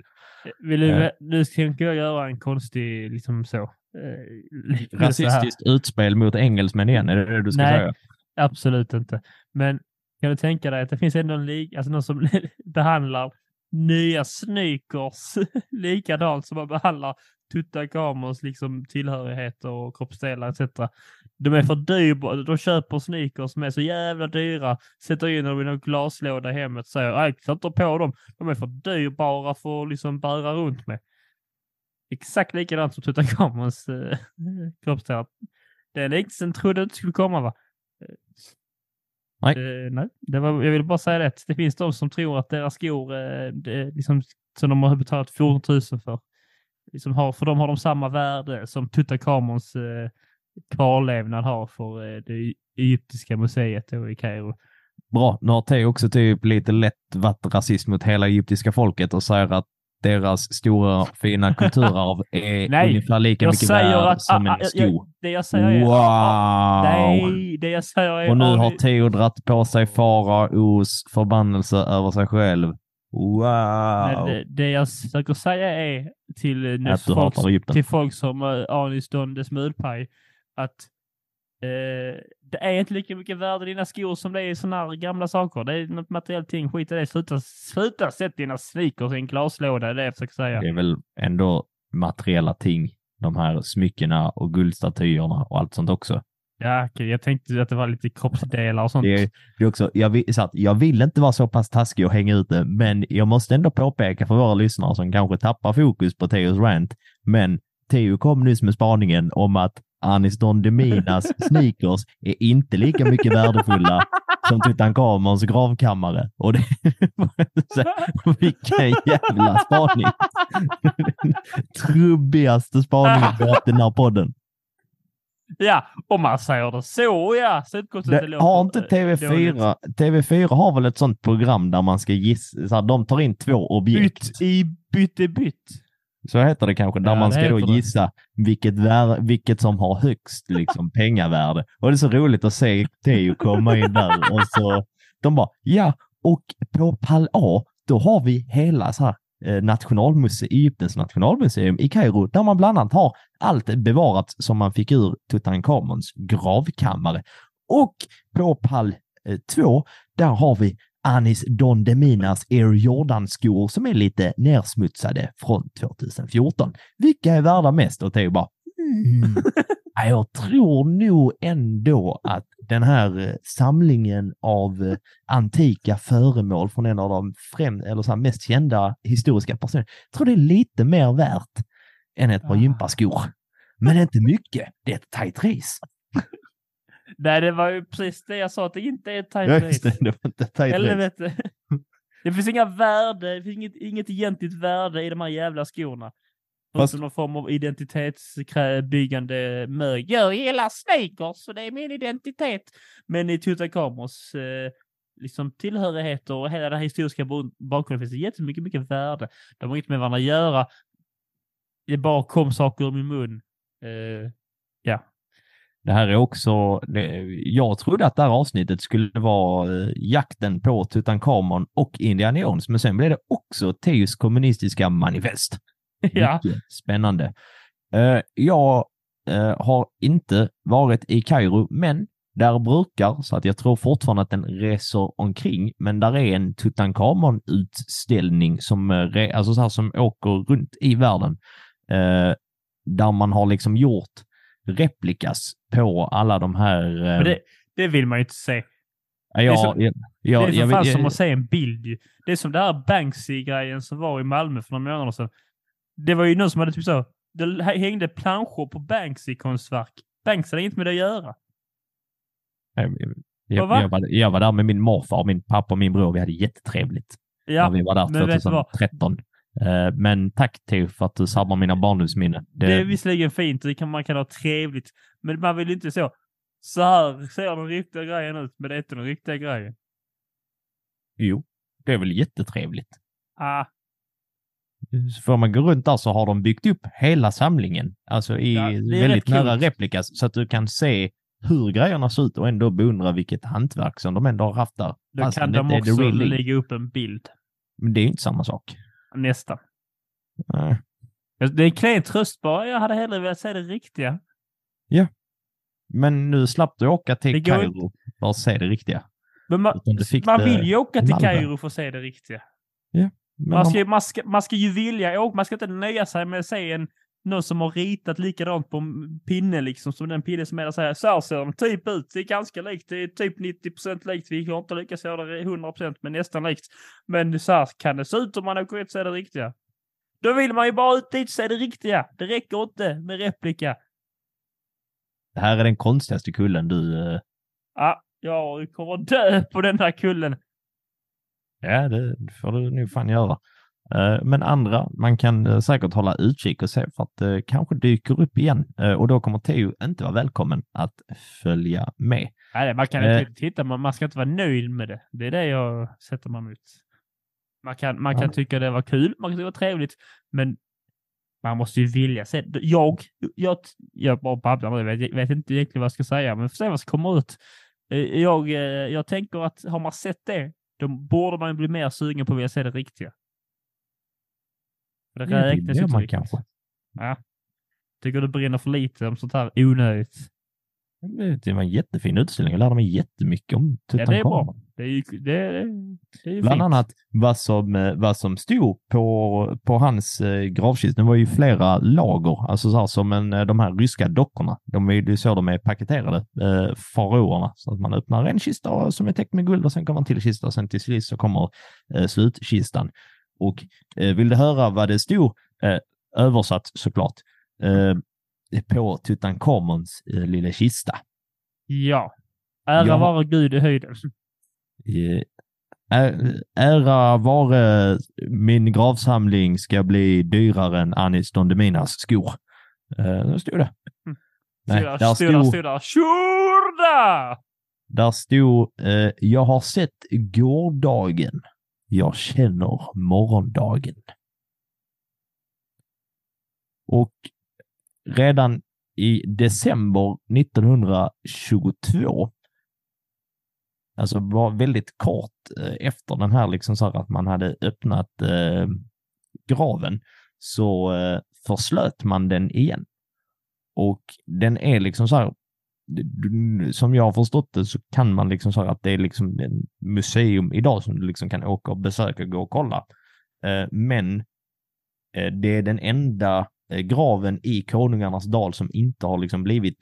Vill du, nu tänker jag göra en konstig, liksom så. eh. Rasistiskt utspel mot engelsmän igen, är det det du ska Nej. säga? Absolut inte. Men kan du tänka dig att det finns ändå en alltså någon som behandlar nya sneakers likadant som man behandlar Tutankhamons liksom tillhörigheter och kroppsdelar etc. De är för dyrbara. De köper sneakers som är så jävla dyra, sätter in dem i någon glaslåda i hemmet och säger jag sätter på dem. De är för dyrbara för att liksom bära runt med. Exakt likadant som Tutankhamons eh, kroppsdelar. Den liknelsen trodde jag inte skulle komma va? Nej. Eh, nej, det var, jag vill bara säga det. Det finns de som tror att deras skor, eh, det, liksom, som de har betalat 14 000 för, liksom har, för de har de samma värde som Tutankhamons eh, kvarlevnad har för eh, det egyptiska museet i Kairo. Bra, nu har Theo också typ lite lätt varit rasist mot hela egyptiska folket och säger att deras stora fina kulturarv är Nej, ungefär lika jag mycket värd att- som ah, en ah, sko. Det jag säger är... Wow! Nej, det jag säger är... Och nu har Theo dratt på sig faraos förbannelse över sig själv. Wow! Men det, det jag försöker säga är till, eh, folk, till folk som uh, Anis Don Smulpaj att eh, det är inte lika mycket värde i dina skor som det är i sådana här gamla saker. Det är något materiellt ting. Skit i det. Sluta, sluta sätta dina sneakers i en glaslåda. Det är det jag försöker säga. Det är väl ändå materiella ting, de här smyckena och guldstatyerna och allt sånt också. Ja, okej. Jag tänkte att det var lite kroppsdelar och sånt. Det är, det är också, jag, vill, så att jag vill inte vara så pass taskig och hänga ut det, men jag måste ändå påpeka för våra lyssnare som kanske tappar fokus på Theos rant. Men Theo kom nyss med spaningen om att Anis Don Deminas sneakers är inte lika mycket värdefulla som Tutankhamons gravkammare. Och det, vilken jävla spaning! Trubbigaste spaningen vi haft i den här podden. Ja, om man säger det så ja. Så Det, låter, har inte eh, dåligt. TV4, TV4 har väl ett sånt program där man ska gissa, så här, de tar in två objekt. Bytt i bytt. Så heter det kanske, där Ja, man ska då gissa vilket, vilket som har högst liksom, pengavärde. Och det är så roligt att se Theo komma in där och så de bara, ja, och på pall A, då har vi hela så här, eh, nationalmuse, Egyptens nationalmuseum i Kairo, där man bland annat har allt bevarat som man fick ur Tutankhamons gravkammare. Och på pall 2, där har vi Anis Don Deminas Air Jordan-skor som är lite nersmutsade från 2014. Vilka är värda mest? Och Theo bara, mm. Ja, Jag tror nog ändå att den här eh, samlingen av eh, antika föremål från en av de främ eller så mest kända historiska personerna, jag tror det är lite mer värt än ett par Ah. gympaskor. Men inte mycket. Det är ett tajt race. Nej, det var ju precis det jag sa, att det inte är ett Ja, race. det, det var inte ett tajt race. Helvete. Det finns inga värde, det finns inget, inget egentligt värde i de här jävla skorna. Fast- någon form av identitetsbyggande mög. Jag gillar sneakers, så det är min identitet. Men i Tutankhamons eh, liksom tillhörigheter och hela den här historiska bak- bakgrunden finns det jättemycket mycket värde. De har inget med varandra att göra. Det bara kom saker ur min mun. Eh. Det här är också, det, jag trodde att det här avsnittet skulle vara eh, jakten på Tutankhamon och Indiana Jones, men sen blev det också Theos kommunistiska manifest. ja. Mycket spännande. Eh, jag eh, har inte varit i Kairo, men där brukar, så att jag tror fortfarande att den reser omkring, men där är en Tutankhamon-utställning som, alltså så här, som åker runt i världen, eh, där man har liksom gjort replikas på alla de här... Eh, det, det vill man ju inte se. ja, är så- jag, jag, det är för jag, som att se en bild. Det är som det här Banksy-grejen som var i Malmö för några månader sedan. Det var ju någon som hade typ så, det hängde planscher på Banksy-konstverk. Banksy hade inget med det att göra. Jag, jag, Va? jag, var, jag var där med min morfar, min pappa och min bror. Vi hade jättetrevligt. Ja, när vi var där men vet du vad? 2013. Eh, Men tack Theo för att du sabbar mina barndomsminnen. Det är visserligen fint och det kan, man kan ha trevligt, men man vill inte så. Så här ser den riktiga grejen ut, men det är inte den riktiga grejen. Jo, det är väl jättetrevligt. Ah, får man gå runt där så har de byggt upp hela samlingen, alltså i Ja, det väldigt nära coolt. replikas, så att du kan se hur grejerna ser ut och ändå beundra vilket hantverk som de ändå har haft där. då Fast kan det de också lägga upp en bild. Men det är ju inte samma sak. Nästan. Nej. Det är en klen tröst bara. Jag hade hellre velat se det riktiga. Men nu slapp du åka till Kairo för att se det riktiga. Men man, man vill ju åka till. Kairo för att se det riktiga. Men Man ska, man, ska, man ska ju vilja åka. Man ska inte nöja sig med att se en, någon som har ritat likadant på pinne liksom som den pinne som är där säger så här ser den typ ut. Det är ganska likt. Det är typ 90% likt. Vi har inte lyckats göra det 100 men nästan likt. Men så här kan det se ut om man åker ut och ser det riktiga. Då vill man ju bara ut dit och se det riktiga. Det räcker inte med replika. Det här är den konstigaste kullen du... eh, Ja, jag kommer dö på den här kullen. Ja, det får du nog fan göra. Eh, Men andra, man kan eh, säkert hålla utkik och se för att det kanske dyker upp igen Eh, och då kommer Theo inte vara välkommen att följa med. Nej, man kan Eh. inte titta, man ska inte vara nöjd med det. Det är det jag sätter mig emot. Man kan, man kan Ja. tycka det var kul, man kan tycka det var trevligt, men man måste ju vilja se. Jag, jag, jag bara babblar nu, jag vet, vet inte egentligen vad jag ska säga, men får se vad som kommer ut. Eh, Jag, eh, jag tänker att har man sett det, då borde man bli mer sugen på att vilja se det riktiga. Det räknas ju man kanske. Ja. Tycker du brinner för lite om sånt här onödigt. Det var en jättefin utställning. Jag lärde mig jättemycket om Ja, det är bra. Det är ju, det, är- det är ju Bland fint. annat vad som, eh, vad som stod på, på hans eh, gravkista. Det var ju flera lager, alltså så här som en, eh, de här ryska dockorna. De är ju så de är paketerade, eh, faraoerna. Så att man öppnar en kista som är täckt med guld och sen kommer en till kista och sen till sist så kommer eh, slutkistan. Och eh, vill du höra vad det stod, eh, översatt såklart, eh, på Tutankhamons eh, lilla kista. Ja. Ära Ja. vare Gud i höjden. Eh, Ära vare min gravsamling ska bli dyrare än Anis Don Deminas skor. Eh, stod det. Mm. Nej, Stod där där, stod där, stod, stod där. Tjurda! där stod eh, jag har sett gårdagen. Jag känner morgondagen. Och redan i december 1922 alltså var väldigt kort eh, efter den här, liksom så här att man hade öppnat eh, graven, så eh, förslöt man den igen. Och den är liksom så här, som jag har förstått det så kan man liksom säga att det är liksom en museum idag som du liksom kan åka och besöka, gå och kolla. Eh, men eh, det är den enda eh, graven i Konungarnas dal som inte har liksom blivit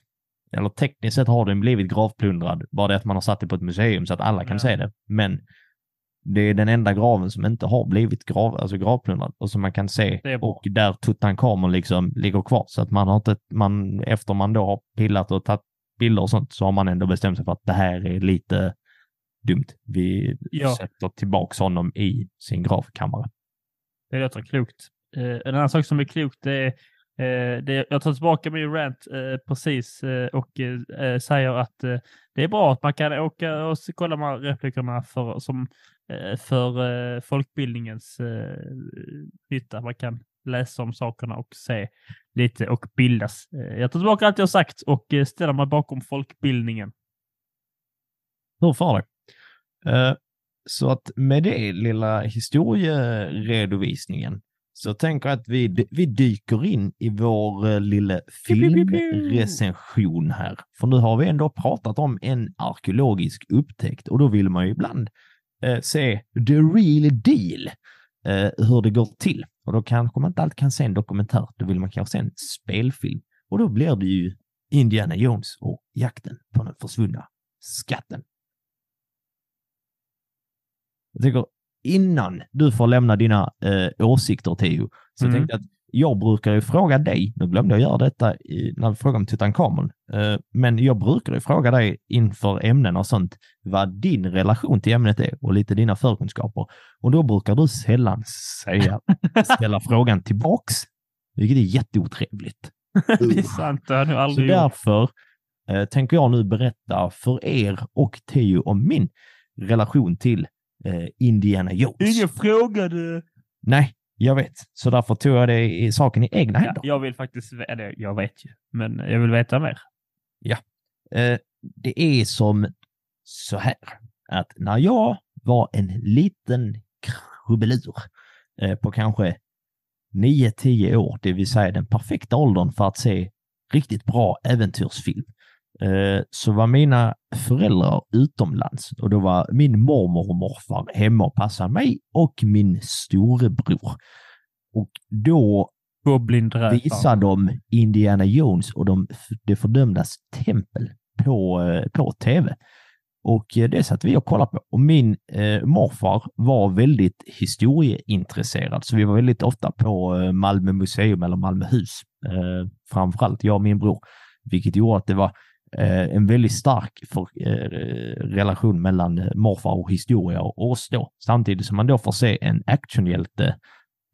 eller tekniskt sett har den blivit gravplundrad, bara det att man har satt det på ett museum så att alla kan Ja. se det. Men det är den enda graven som inte har blivit grav, alltså gravplundrad och som man kan se och där Tutankhamon liksom ligger kvar. Så att man har inte, man, efter man då har pillat och tagit bilder och sånt så har man ändå bestämt sig för att det här är lite dumt. Vi Ja. sätter tillbaks honom i sin gravkammare. Det låter klokt. Eh, en annan sak som är klokt är eh, det, jag tar tillbaka min rant eh, precis eh, och säger att det är bra att man kan åka och kolla de här replikerna för, som, för folkbildningens nytta. Man kan läsa om sakerna och se lite och bildas. Eh, jag tar tillbaka allt jag sagt och eh, ställer mig bakom folkbildningen. Hur far det? Eh, Så att med det lilla historieredovisningen så tänker jag att vi, vi dyker in i vår lilla filmrecension här. För nu har vi ändå pratat om en arkeologisk upptäckt och då vill man ju ibland eh, se the real deal, eh, hur det går till. Och då kanske man inte alltid kan se en dokumentär, då vill man kanske se en spelfilm. Och då blir det ju Indiana Jones och jakten på den försvunna skatten. Jag tycker innan du får lämna dina eh, åsikter Theo, så Mm. tänkte jag att jag brukar ju fråga dig, nu glömde jag göra detta i, när vi frågade om Tutankhamon, eh, men jag brukar ju fråga dig inför ämnen och sånt vad din relation till ämnet är och lite dina förkunskaper. Och då brukar du sällan säga, ställa frågan tillbaks, vilket är jätteotrevligt. det är sant, det har jag Så aldrig gjort. därför eh, tänker jag nu berätta för er och Teo om min relation till eh, Indiana Jones. Ingen frågade. Nej, jag vet. Så därför tog jag det i saken i egna Ja, händer. jag vill faktiskt, eller jag vet ju, men jag vill veta mer. Eh, det är som så här att när jag var en liten krubbelur eh, på kanske 9-10 år, det vill säga den perfekta åldern för att se riktigt bra äventyrsfilm, så var mina föräldrar utomlands och då var min mormor och morfar hemma och passade mig och min storebror. Och då visar de Indiana Jones och de, det fördömdas tempel på, eh, på tv. Och eh, det satt vi och kollade på. Och min eh, morfar var väldigt historieintresserad, så vi var väldigt ofta på eh, Malmö museum eller Malmöhus, eh, framförallt jag och min bror, vilket gjorde att det var eh, en väldigt stark för, eh, relation mellan eh, morfar och historia och oss då. Samtidigt som man då får se en actionhjälte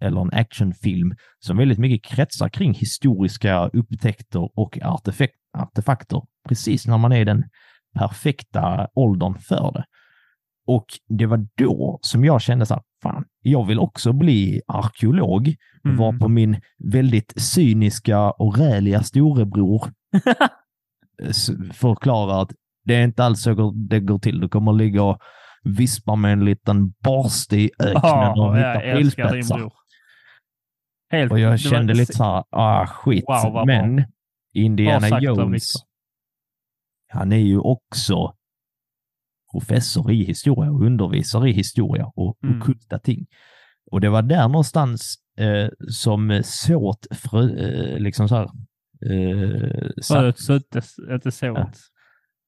eller en actionfilm som väldigt mycket kretsar kring historiska upptäckter och artefakt, artefakter precis när man är den perfekta åldern för det. Och det var då som jag kände så här, fan, jag vill också bli arkeolog, Mm. var på min väldigt cyniska och räliga storebror förklarar att det är inte alls så det går till. Du kommer ligga och vispa med en liten borste i öknen Ja, och hitta pilspetsar. Helt, Och jag kände lite så här, ah skit. Wow. Men Bra Indiana Jones, han är ju också professor i historia och undervisar i historia och Mm. ockulta ting. Och det var där någonstans eh, som såt frö, eh, liksom så här, eh, Fröet söttes, inte sået.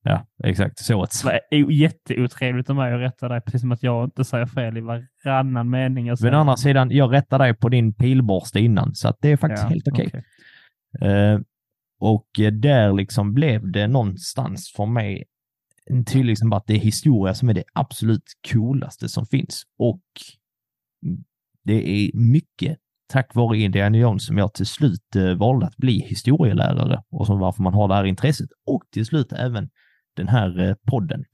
ja, exakt, sået. Det är jätteotrevligt av mig att rätta dig, precis som att jag inte säger fel i varannan mening Men å andra sidan, jag rättade dig på din pilborste innan, så att det är faktiskt Ja, helt okej. Eh, och eh, där liksom blev det någonstans för mig en tydlig liksom att det är historia som är det absolut coolaste som finns. Och det är mycket tack vare Indiana Jones som jag till slut eh, valde att bli historielärare och som varför man har det här intresset. Och till slut även den här eh, podden.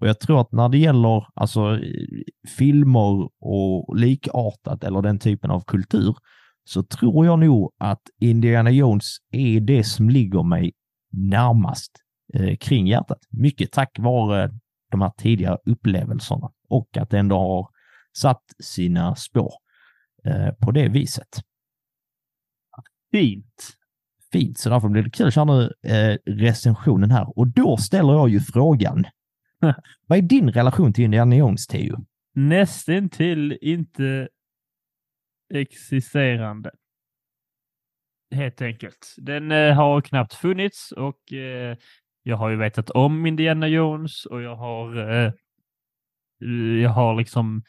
Och jag tror att när det gäller alltså, eh, filmer och likartat eller den typen av kultur så tror jag nog att Indiana Jones är det som ligger mig närmast eh, kring hjärtat. Mycket tack vare de här tidigare upplevelserna och att det ändå har satt sina spår på det viset. Fint. Fint, så därför blir det kul att köra nu eh, recensionen här. Och då ställer jag ju frågan. Vad är din relation till Indiana Jones, Theo? Nästan till inte existerande. Helt enkelt. Den eh, har knappt funnits och eh, jag har ju vetat om Indiana Jones och jag har eh, jag har liksom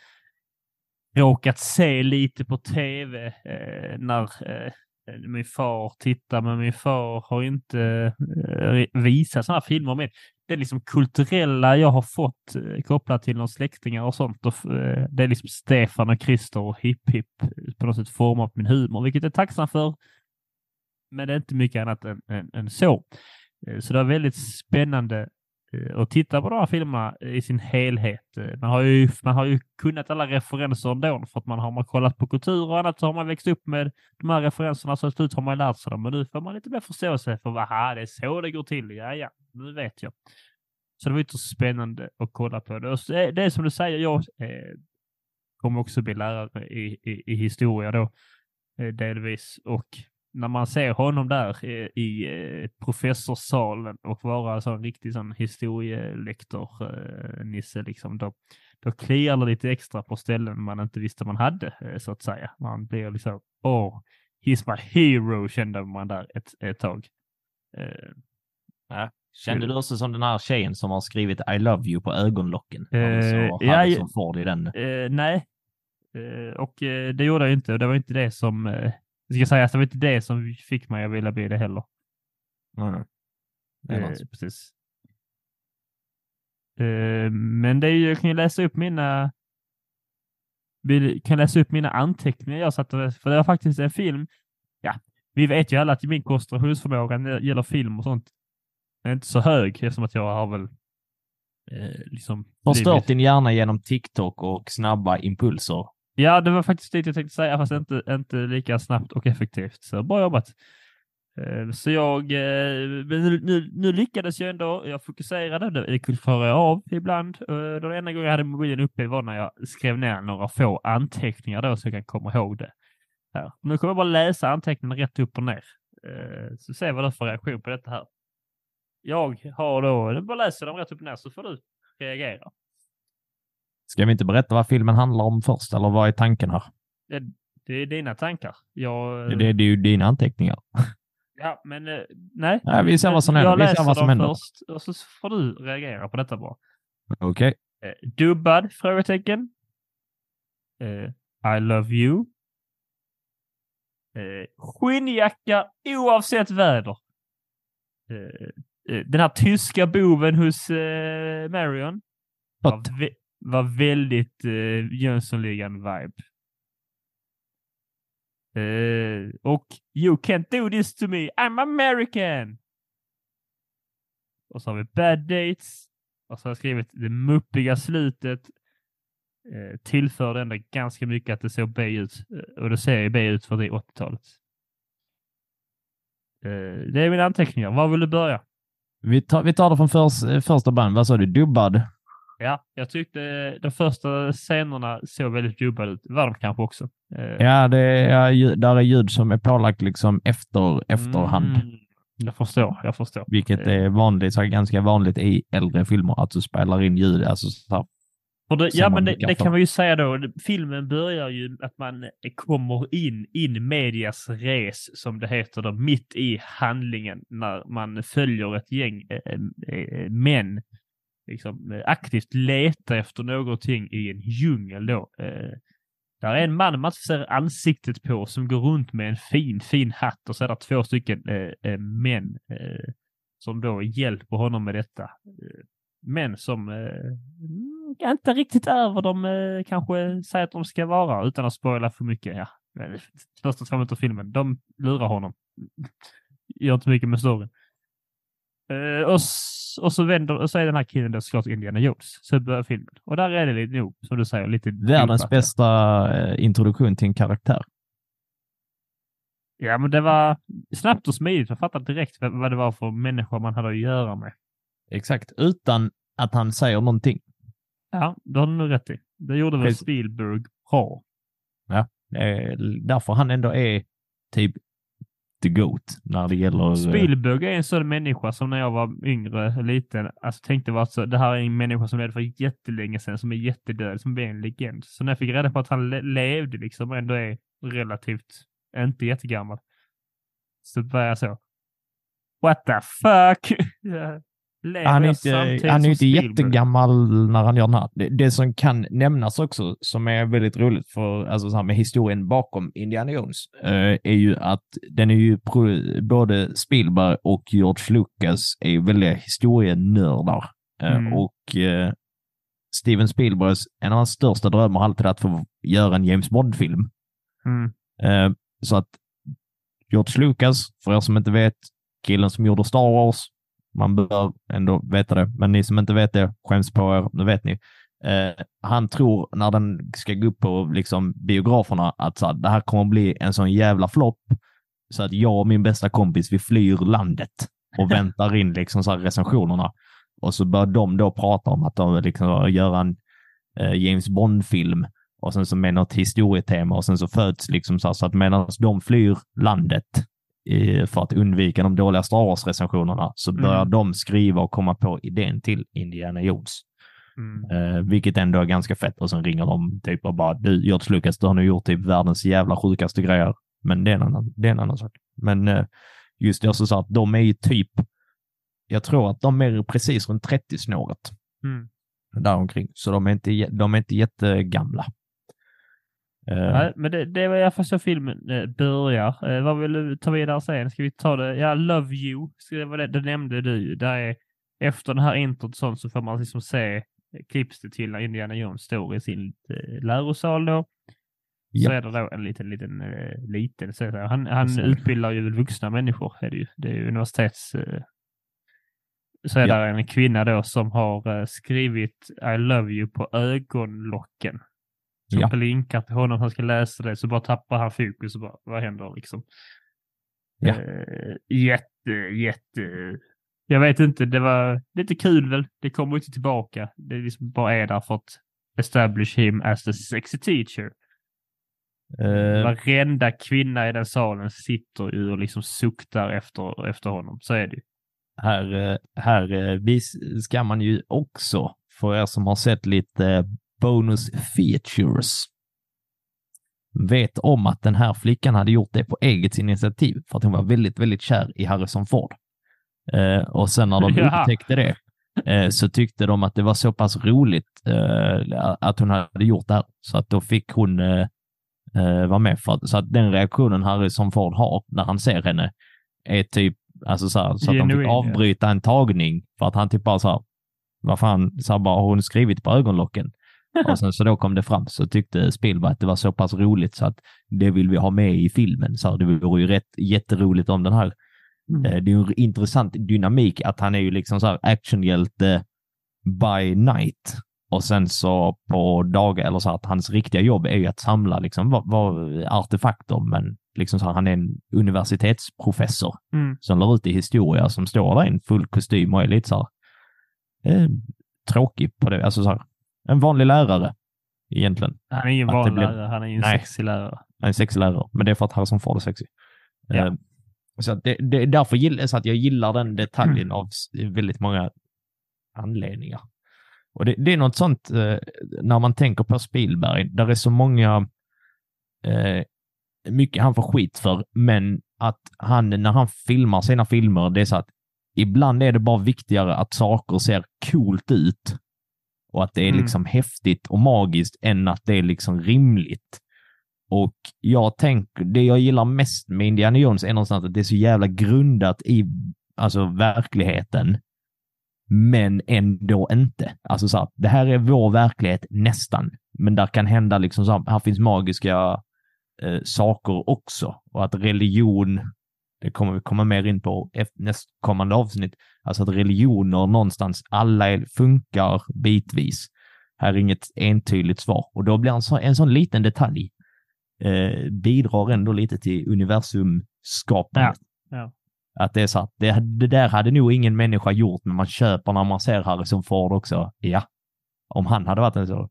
råkat se lite på tv eh, när eh, min far tittar, men min far har inte eh, visat sådana här filmer med. Det liksom kulturella jag har fått eh, kopplat till någon släktingar och sånt. Och, eh, det är liksom Stefan och Christer och Hipp Hipp på något sätt format min humor, vilket jag är tacksam för. Men det är inte mycket annat än, än, än så. Eh, Så det är väldigt spännande Eh, och titta på de här filmerna i sin helhet. Eh, man har ju, man har ju kunnat alla referenser ändå för att man har man kollat på kultur och annat så har man växt upp med de här referenserna så till slut har man lärt sig dem. Men nu får man lite mer förståelse för vad det är så det går till. Ja, ja, nu vet jag. Så det var ytterst spännande att kolla på det. Och eh, det är som du säger, jag eh, kommer också bli lärare i, i, i historia då eh, delvis. Och när man ser honom där i eh, professorssalen och vara en sån riktig sån historielektor, eh, liksom, då, då kliar det lite extra på ställen man inte visste man hade, eh, så att säga. Man blir liksom, åh, he's my hero, kände man där ett, ett tag. Eh, Kände du också som den här tjejen som har skrivit I love you på ögonlocken? Så ja, ja. Ford i den. Eh, nej, och det gjorde jag inte. Och det var inte det som, Det ska sägas, det var inte det som fick mig att vilja bli det heller. Mm. Det är Eh, precis. Eh, men det är ju, jag kan ju läsa upp mina kan läsa upp mina anteckningar jag satte, för det var faktiskt en film. Ja, vi vet ju alla att min koncentrationsförmåga när det gäller film och sånt är inte så hög eftersom att jag har väl eh, liksom Förstört blivit- din hjärna genom TikTok och snabba impulser. Ja, det var faktiskt det jag tänkte säga, fast inte, inte lika snabbt och effektivt. Så bra jobbat. Eh, så jag, eh, nu, nu, nu lyckades jag ändå. Jag fokuserade. Det kunde föra jag av ibland. Eh, den enda gången jag hade mobilen uppe var när jag skrev ner några få anteckningar då så jag kan komma ihåg det. Här. Nu kommer jag bara läsa anteckningarna rätt upp och ner. så Så se vad du får reaktion på detta här. Jag har då, jag bara läser dem rätt upp och ner så får du reagera. Ska vi inte berätta vad filmen handlar om först, eller vad är tanken här? Det är dina tankar. Jag, Det, det är ju dina anteckningar. Ja, men eh, nej. Nej, vi ser vad som Jag händer. Vi ser läser vad som händer. först och så får du reagera på detta bara. Okej. Eh, dubbad? Frågetecken. Eh, I love you. Eh, skinnjacka oavsett väder. Eh, den här tyska boven hos Marion Gott var väldigt eh, Jönssonligan-vibe. Eh, och You can't do this to me, I'm American! Och så har vi Bad Dates. Och så har jag skrivit det muppiga slutet. Eh, tillförde ändå ganska mycket att det såg B ut. Eh, och det ser ju B ut för det 80-talet. Eh, det är mina anteckningar. Var vill du börja? Vi tar, vi tar det från förs, eh, första band. Vad sa du? Dubbad? Ja, jag tyckte de första scenerna såg väldigt dubbade ut. Var de kanske också. Eh, Ja, det är, där är ljud som är pålagt liksom efter efterhand. Mm, jag förstår, jag förstår. Vilket Eh. är vanligt, så ganska vanligt i äldre filmer, att du spelar in ljud. Alltså, så det, ja, men det, det kan man ju säga då. Filmen börjar ju att man kommer in in medias res, som det heter, då, mitt i handlingen när man följer ett gäng äh, äh, män liksom, eh, aktivt leta efter någonting i en djungel. Då. Eh, där är en man man ser ansiktet på som går runt med en fin, fin hatt och så är det två stycken eh, eh, män eh, som då hjälper honom med detta. Eh, män som eh, mm, inte riktigt är vad de eh, kanske säger att de ska vara utan att spoila för mycket. Ja. Eh, första två minuter av filmen, de lurar honom. Gör inte mycket med storyn. Eh, och, och så vänder och så är den här killen då såklart Indiana Jones. Så börjar filmen. Och där är det lite nog, som du säger, lite världens dumpat. bästa eh, introduktion till en karaktär. Ja, men det var snabbt och smidigt. Man fattade direkt vad det var för människor man hade att göra med. Exakt, utan att han säger någonting. Ja, det har du nog rätt i. Det gjorde väl. Spielberg bra. Det är därför han ändå är typ the GOAT när det gäller... Eh, Spielberg är en sån människa som när jag var yngre, liten, alltså tänkte var så, det här är en människa som levde för jättelänge sedan, som är jättedöd, som är en legend. Så när jag fick reda på att han le levde liksom och ändå är relativt, inte jättegammal, så var jag så, what the fuck? Lever Han är inte, han är inte jättegammal när han gör den här. Det, det som kan nämnas också, som är väldigt roligt för, alltså så här med historien bakom Indiana Jones, eh, är ju att den är ju både Spielberg och George Lucas är ju väldiga historienördar. Eh, Mm. Och eh, Steven Spielbergs, en av hans största drömmar har alltid att få göra en James Bond-film. Mm. Eh, så att George Lucas, för er som inte vet, killen som gjorde Star Wars, man bör ändå veta det, men ni som inte vet det, skäms på er, nu vet ni. Eh, han tror när den ska gå upp på liksom, biograferna att så här, det här kommer bli en sån jävla flopp så att jag och min bästa kompis, vi flyr landet och väntar in liksom, så här, recensionerna. Och så bör de då prata om att de liksom, göra en eh, James Bond-film och sen så med något historietema och sen så föds liksom så, här, så att medan de flyr landet för att undvika de dåliga Star Wars-recensionerna så börjar Mm. de skriva och komma på idén till Indiana Jones. Mm. Eh, vilket ändå är ganska fett och sen ringer de typ och bara du George Lucas, du har nu gjort typ världens jävla sjukaste grejer. Men det är en annan, det är en annan sak. Men eh, just det så sa att de är ju typ, jag tror att de är precis runt 30-snåret Mm. däromkring. Så de är inte, de är inte jättegamla. Eh, Nej, men det, det var i alla fall så filmen eh, börjar. Eh, vad vill du ta vidare sen? Ska vi ta det? Ja, Love You. Det, det, det nämnde du. Där är, efter den här introt sånt så får man liksom se klipps det till när Indiana Jones står i sin lärosal då. Så Japp. är det då en liten, liten, liten, så han, han utbildar ju vuxna människor. Är det, ju. det är ju universitets... Så är Ja. det en kvinna då som har skrivit I love you på ögonlocken. Som Ja. blinkar till honom, han ska läsa det, så bara tappar han fokus och bara, vad händer liksom? Ja. Eh, jätte, jätte... Jag vet inte, det var lite kul väl. Det kommer inte tillbaka. Det liksom bara är där för att establish him as the sexy teacher. eh, Varenda kvinna i den salen sitter ju och liksom suktar efter, efter honom. Så är det ju. här, eh, här ska man ju också, för er som har sett lite bonus features, vet om att den här flickan hade gjort det på eget initiativ för att hon var väldigt, väldigt kär i Harrison Ford. Eh, och sen när de Jaha. upptäckte det eh, så tyckte de att det var så pass roligt eh, att hon hade gjort det här så att då fick hon eh, eh, vara med. För att, så att den reaktionen Harrison Ford har när han ser henne är typ alltså så, här, så att de Genuin, fick ja. avbryta en tagning för att han typ bara så här, vad fan, så här bara, har hon skrivit på ögonlocken? Och sen så då kom det fram så tyckte Spielberg att det var så pass roligt så att det vill vi ha med i filmen. Så här, det vore ju rätt jätteroligt om den här Mm. Eh, Det är en intressant dynamik att han är ju liksom så här actionhjälte by night och sen så på dagar, eller så här, att hans riktiga jobb är ju att samla liksom vad, vad, artefakter, men liksom så här, han är en universitetsprofessor Mm. som lär ut i historia som står där i en full kostym och är lite så här, eh, tråkig på det, alltså så här, en vanlig lärare egentligen. Han är Att det vanlig lärare, han är ju en Nej. sexig lärare. En sexig lärare, men det är för att Harrison Ford är sexig. Ja. Eh, Så det, det är därför gill, så att jag gillar den detaljen av s- väldigt många anledningar. Och det, det är något sånt eh, när man tänker på Spielberg, där är så många, eh, mycket han får skit för, men att han, när han filmar sina filmer, det är så att ibland är det bara viktigare att saker ser coolt ut och att det är Mm. liksom häftigt och magiskt än att det är liksom rimligt. Och jag tänker, det jag gillar mest med Indiana Jones är någonstans att det är så jävla grundat i alltså verkligheten. Men ändå inte. Alltså så här, det här är vår verklighet nästan. Men där kan hända liksom så här, här finns magiska eh, saker också. Och att religion, det kommer vi komma mer in på nästkommande avsnitt, alltså att religioner någonstans, alla funkar bitvis. Här är inget entydigt svar. Och då blir en sån, en sån liten detalj eh, bidrar ändå lite till universumskapandet. Ja. Att det är så att det, det där hade nog ingen människa gjort, men man köper när man ser Harrison Ford också. Ja, om han hade varit en så.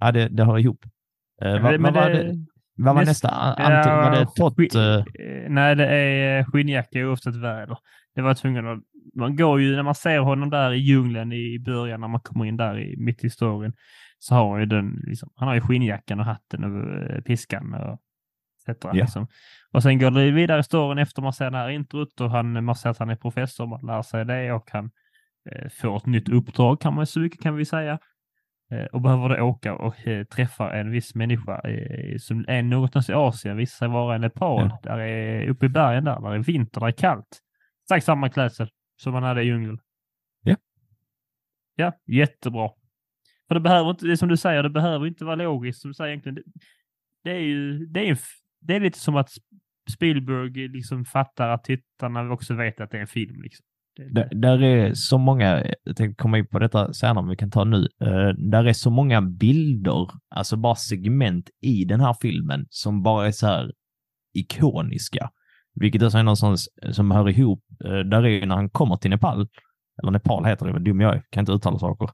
Ja, det, det hör ihop. Eh, vad, Men vad, det- vad var näst- nästa? Ant, var det Tott? eh, eh, Nej, det är eh, skinnjacka oavsett väder. Det var tvungen att... Man går ju, när man ser honom där i djungeln i början, när man kommer in där i, mitt i historien, så har han ju den, liksom, han har ju skinnjackan och hatten och eh, piskan och etc. Ja. Liksom. Och sen går det vidare i storyn efter man ser det här introt och han, man ser att han är professor, man lär sig det och han eh, får ett nytt uppdrag kan man så mycket kan vi säga. Eh, och behöver då åka och eh, träffa en viss människa eh, som är någonstans i Asien, visar sig vara i Nepal. Ja. Där är uppe i bergen där, där är vinter, där är kallt. Exakt samma klädsel som man hade i djungeln. Ja. Ja, jättebra. För det behöver inte, det som du säger, det behöver inte vara logiskt. Som du säger egentligen, det, det är ju, det är, en det är lite som att Spielberg liksom fattar att tittarna också vet att det är en film. Liksom. Det, Där, där är så många, jag tänkte komma in på detta senare, men vi kan ta nu. Uh, där är så många bilder, alltså bara segment i den här filmen som bara är så här ikoniska. Vilket också är någonstans som hör ihop. Uh, där är ju när han kommer till Nepal, eller Nepal heter det, vad dum jag är, kan inte uttala saker.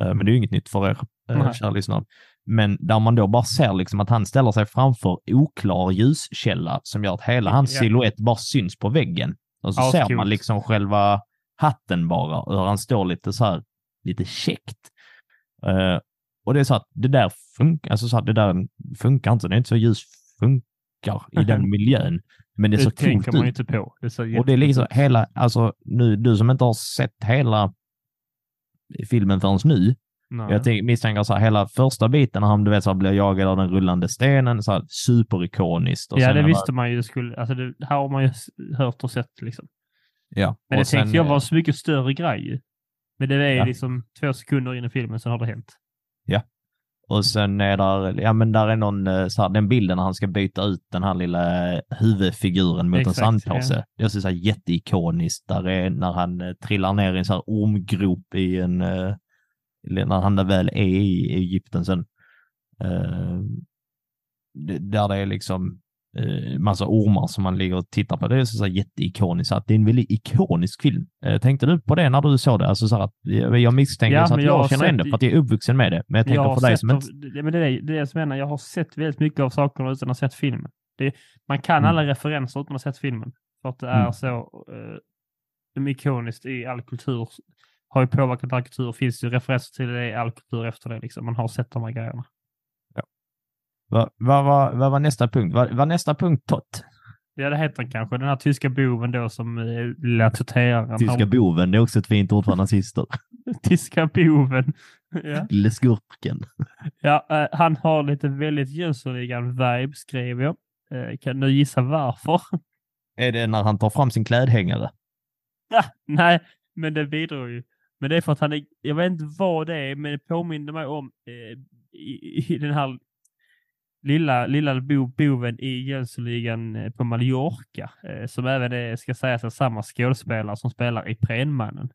Uh, men det är ju inget nytt för er, uh, Nej. kära lyssnare. Men där man då bara ser liksom att han ställer sig framför oklar ljuskälla som gör att hela hans Ja. silhuett bara syns på väggen. Och så ser Ascoolt. man liksom själva hatten bara och han står lite så här, lite käckt. Eh, och det är så att det där funkar, alltså så att det där funkar inte. Det är inte så ljus funkar i den miljön. Men det det tänker coolt man ut. inte på. Det så Och det är liksom hela, alltså nu, du som inte har sett hela filmen förrän nu, Nej. Jag tänk, misstänker så här, hela första biten när han du vet, så här, blir jagad av den rullande stenen, så här, superikoniskt. Ja, det visste man ju skulle, alltså det här har man ju hört och sett liksom. Ja. Men det tänkte sen, jag var eh, en så mycket större grej. Men det är Ja. liksom två sekunder in i filmen så har det hänt. Och sen är där, ja men där är någon, eh, så här, den bilden när han ska byta ut den här lilla eh, huvudfiguren mot Exakt, en sandpåse. Det är så här jätteikoniskt. Där är när han eh, trillar ner i en så här ormgrop i en, när han väl är i Egypten sen. Där det är liksom eh, massa ormar som man ligger och tittar på. Det är så, så här jätteikoniskt. Att det är en väldigt ikonisk film. Eh, tänkte du på det när du såg det? Alltså så här att, jag jag misstänker Ja, så att jag jag, känner igen sett det i- för att jag är uppvuxen med det. Men jag tänker har för dig som av- inte... det, men det, är, det är det som jag menar, jag har sett väldigt mycket av sakerna utan att ha sett filmen. Det, man kan Mm. alla referenser utan att ha sett filmen. För att det är Mm. så de ikoniskt i all kultur. Har ju påverkat all kultur. Finns ju referenser till det i all kultur efter det. Liksom. Man har sett de här grejerna. Vad vad var, vad var nästa punkt? Var, var nästa punkt Tott? Ja, det heter kanske. Den här tyska boven då som uh, lilla tuteraren. Tyska Han- boven, det är också ett fint ord för nazister. tyska boven. ja. Lille skurken. Ja, eh, han har lite väldigt Jönssonligan-vibe, skrev jag. Eh, kan du gissa varför? Är det när han tar fram sin klädhängare? Ja, nej, men det bidrar ju. Men det är för att han är, jag vet inte vad det är, men det påminner mig om eh, i, i den här lilla, lilla bo, boven i Jönssonligan eh, på Mallorca, eh, som även är, ska sägas är samma skådespelare som spelar i Prenmannen.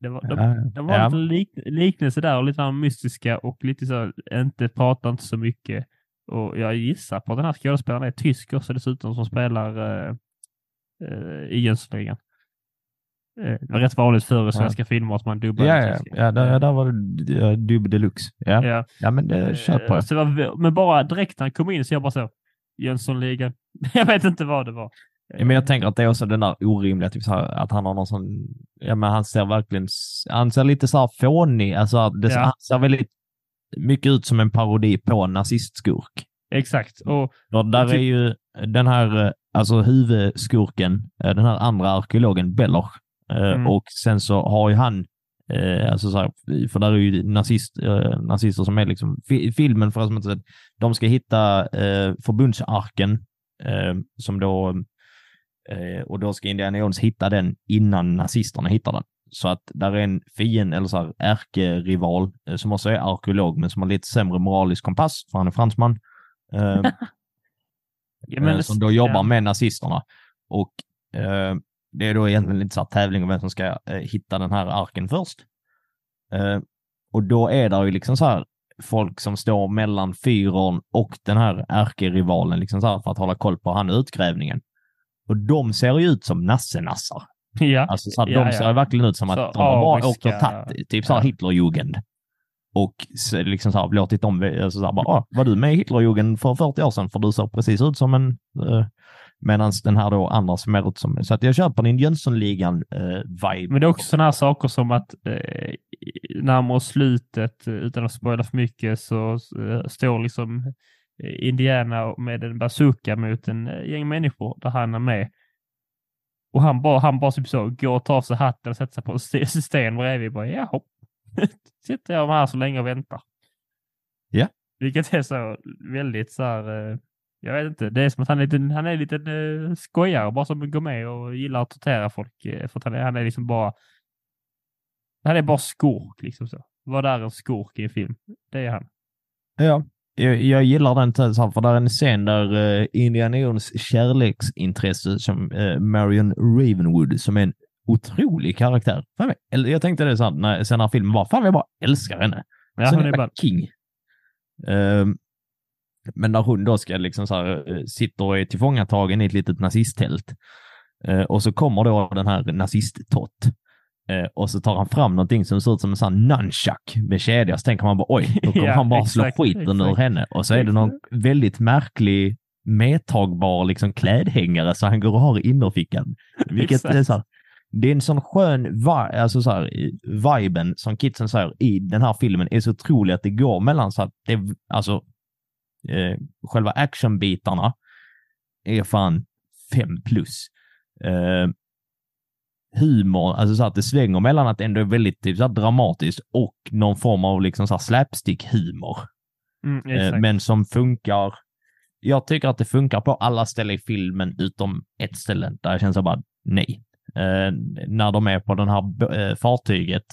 Det var, de, Ja, det var ja. en lik, liknelse där och lite mystiska och lite så, inte pratar inte så mycket. Och jag gissar på att den här skådespelaren är tysk också dessutom som spelar eh, eh, i Jönssonligan. Eh, rätt vanligt förr i svenska filmer att man dubbade Ja, ja, ja där, där var det ja, dubb deluxe. Ja. Ja. ja, men det köper Eh, jag. Så det var, men bara direkt när han kom in så jag bara så, Jönssonligan. jag vet inte vad det var. Ja, men jag tänker att det är också den där orimliga, typ här, att han har någon sån, ja men han ser verkligen, han ser lite så här fånig, alltså det, Ja. han ser väldigt mycket ut som en parodi på en nazistskurk. Exakt. Och Och där Typ- är ju den här, eh, alltså huvudskurken, eh, den här andra arkeologen Beller. Eh, Mm. Och sen så har ju han, eh, alltså så här, för där är ju nazist, eh, nazister som är liksom, fi, filmen för att som inte sett, de ska hitta eh, förbundsarken eh, som då, eh, och då ska Indiana Jones hitta den innan nazisterna hittar den. Så att där är en fiende, eller så här ärkerival, som också är arkeolog, men som har lite sämre moralisk kompass, för han är fransman. Ja, som då jobbar med nazisterna. Och det är då egentligen lite så här tävling om vem som ska eh, hitta den här arken först. Eh, och då är det ju liksom så här folk som står mellan fyren och den här ärkerivalen liksom så här för att hålla koll på han utgrävningen. Och de ser ju ut som nasse-nassar. Ja. Alltså så här, Ja, de ja. ser verkligen ut som Så att de har bara åkt och tagit typ så här ja. Hitlerjugend. Och så liksom så här, låtit dem, alltså så här, bara, ah, var du med i Hitlerjugend för 40 år sedan? För du ser precis ut som en, uh, medan den här då andra ser mer ut som, så att jag köper din Jönssonligan-vibe. Men det är också sådana här saker som att eh, närmare slutet, eh, utan att spoila för mycket, så eh, står liksom eh, Indiana med en bazooka mot en eh, gäng människor där han är med. Och han bara, han bara typ så, går och tar av sig hatten och sätter sig på en st- sten bredvid. Bara, Jaha, sitter jag här så länge och väntar. Ja. Vilket är så väldigt så här, eh, jag vet inte, det är som att han är lite, han är lite uh, skojare bara som går med och gillar att tortera folk. eh, för han är, han är liksom bara, han är bara skurk liksom så. Vad är en skurk i en film? Det är han. Ja, jag, jag gillar den här, för det är en scen där uh, Indiana Jones kärleksintresse som uh, Marion Ravenwood, som är en otrolig karaktär. Fan, jag- tänkte det så här, när, sen när filmen var, fan jag bara älskar henne. Ja, han är bara, king. Ehm, men när hon då ska liksom så här, eh, sitter och är tillfångatagen i ett litet nazisttält. Eh, och så kommer då den här nazist-tott. Eh, och så tar han fram någonting som ser ut som en sån nunchuck med kedja. Så tänker man bara oj, då kommer Ja, han bara slå exakt, skiten ur henne. Och så är det någon väldigt märklig medtagbar liksom klädhängare så han går och har i innerfickan. Vilket är så här, det är en sån skön vi- alltså så här, viben som kidsen säger i den här filmen är så otrolig att det går mellan så att det, alltså eh, själva actionbitarna är fan fem plus. Eh, humor, alltså så att det svänger mellan att det ändå är väldigt typ, så dramatiskt och någon form av liksom så slapstick-humor. Mm, Eh, men som funkar. Jag tycker att det funkar på alla ställen i filmen utom ett ställe där jag känner så bara nej. Eh, när de är på den här eh, fartyget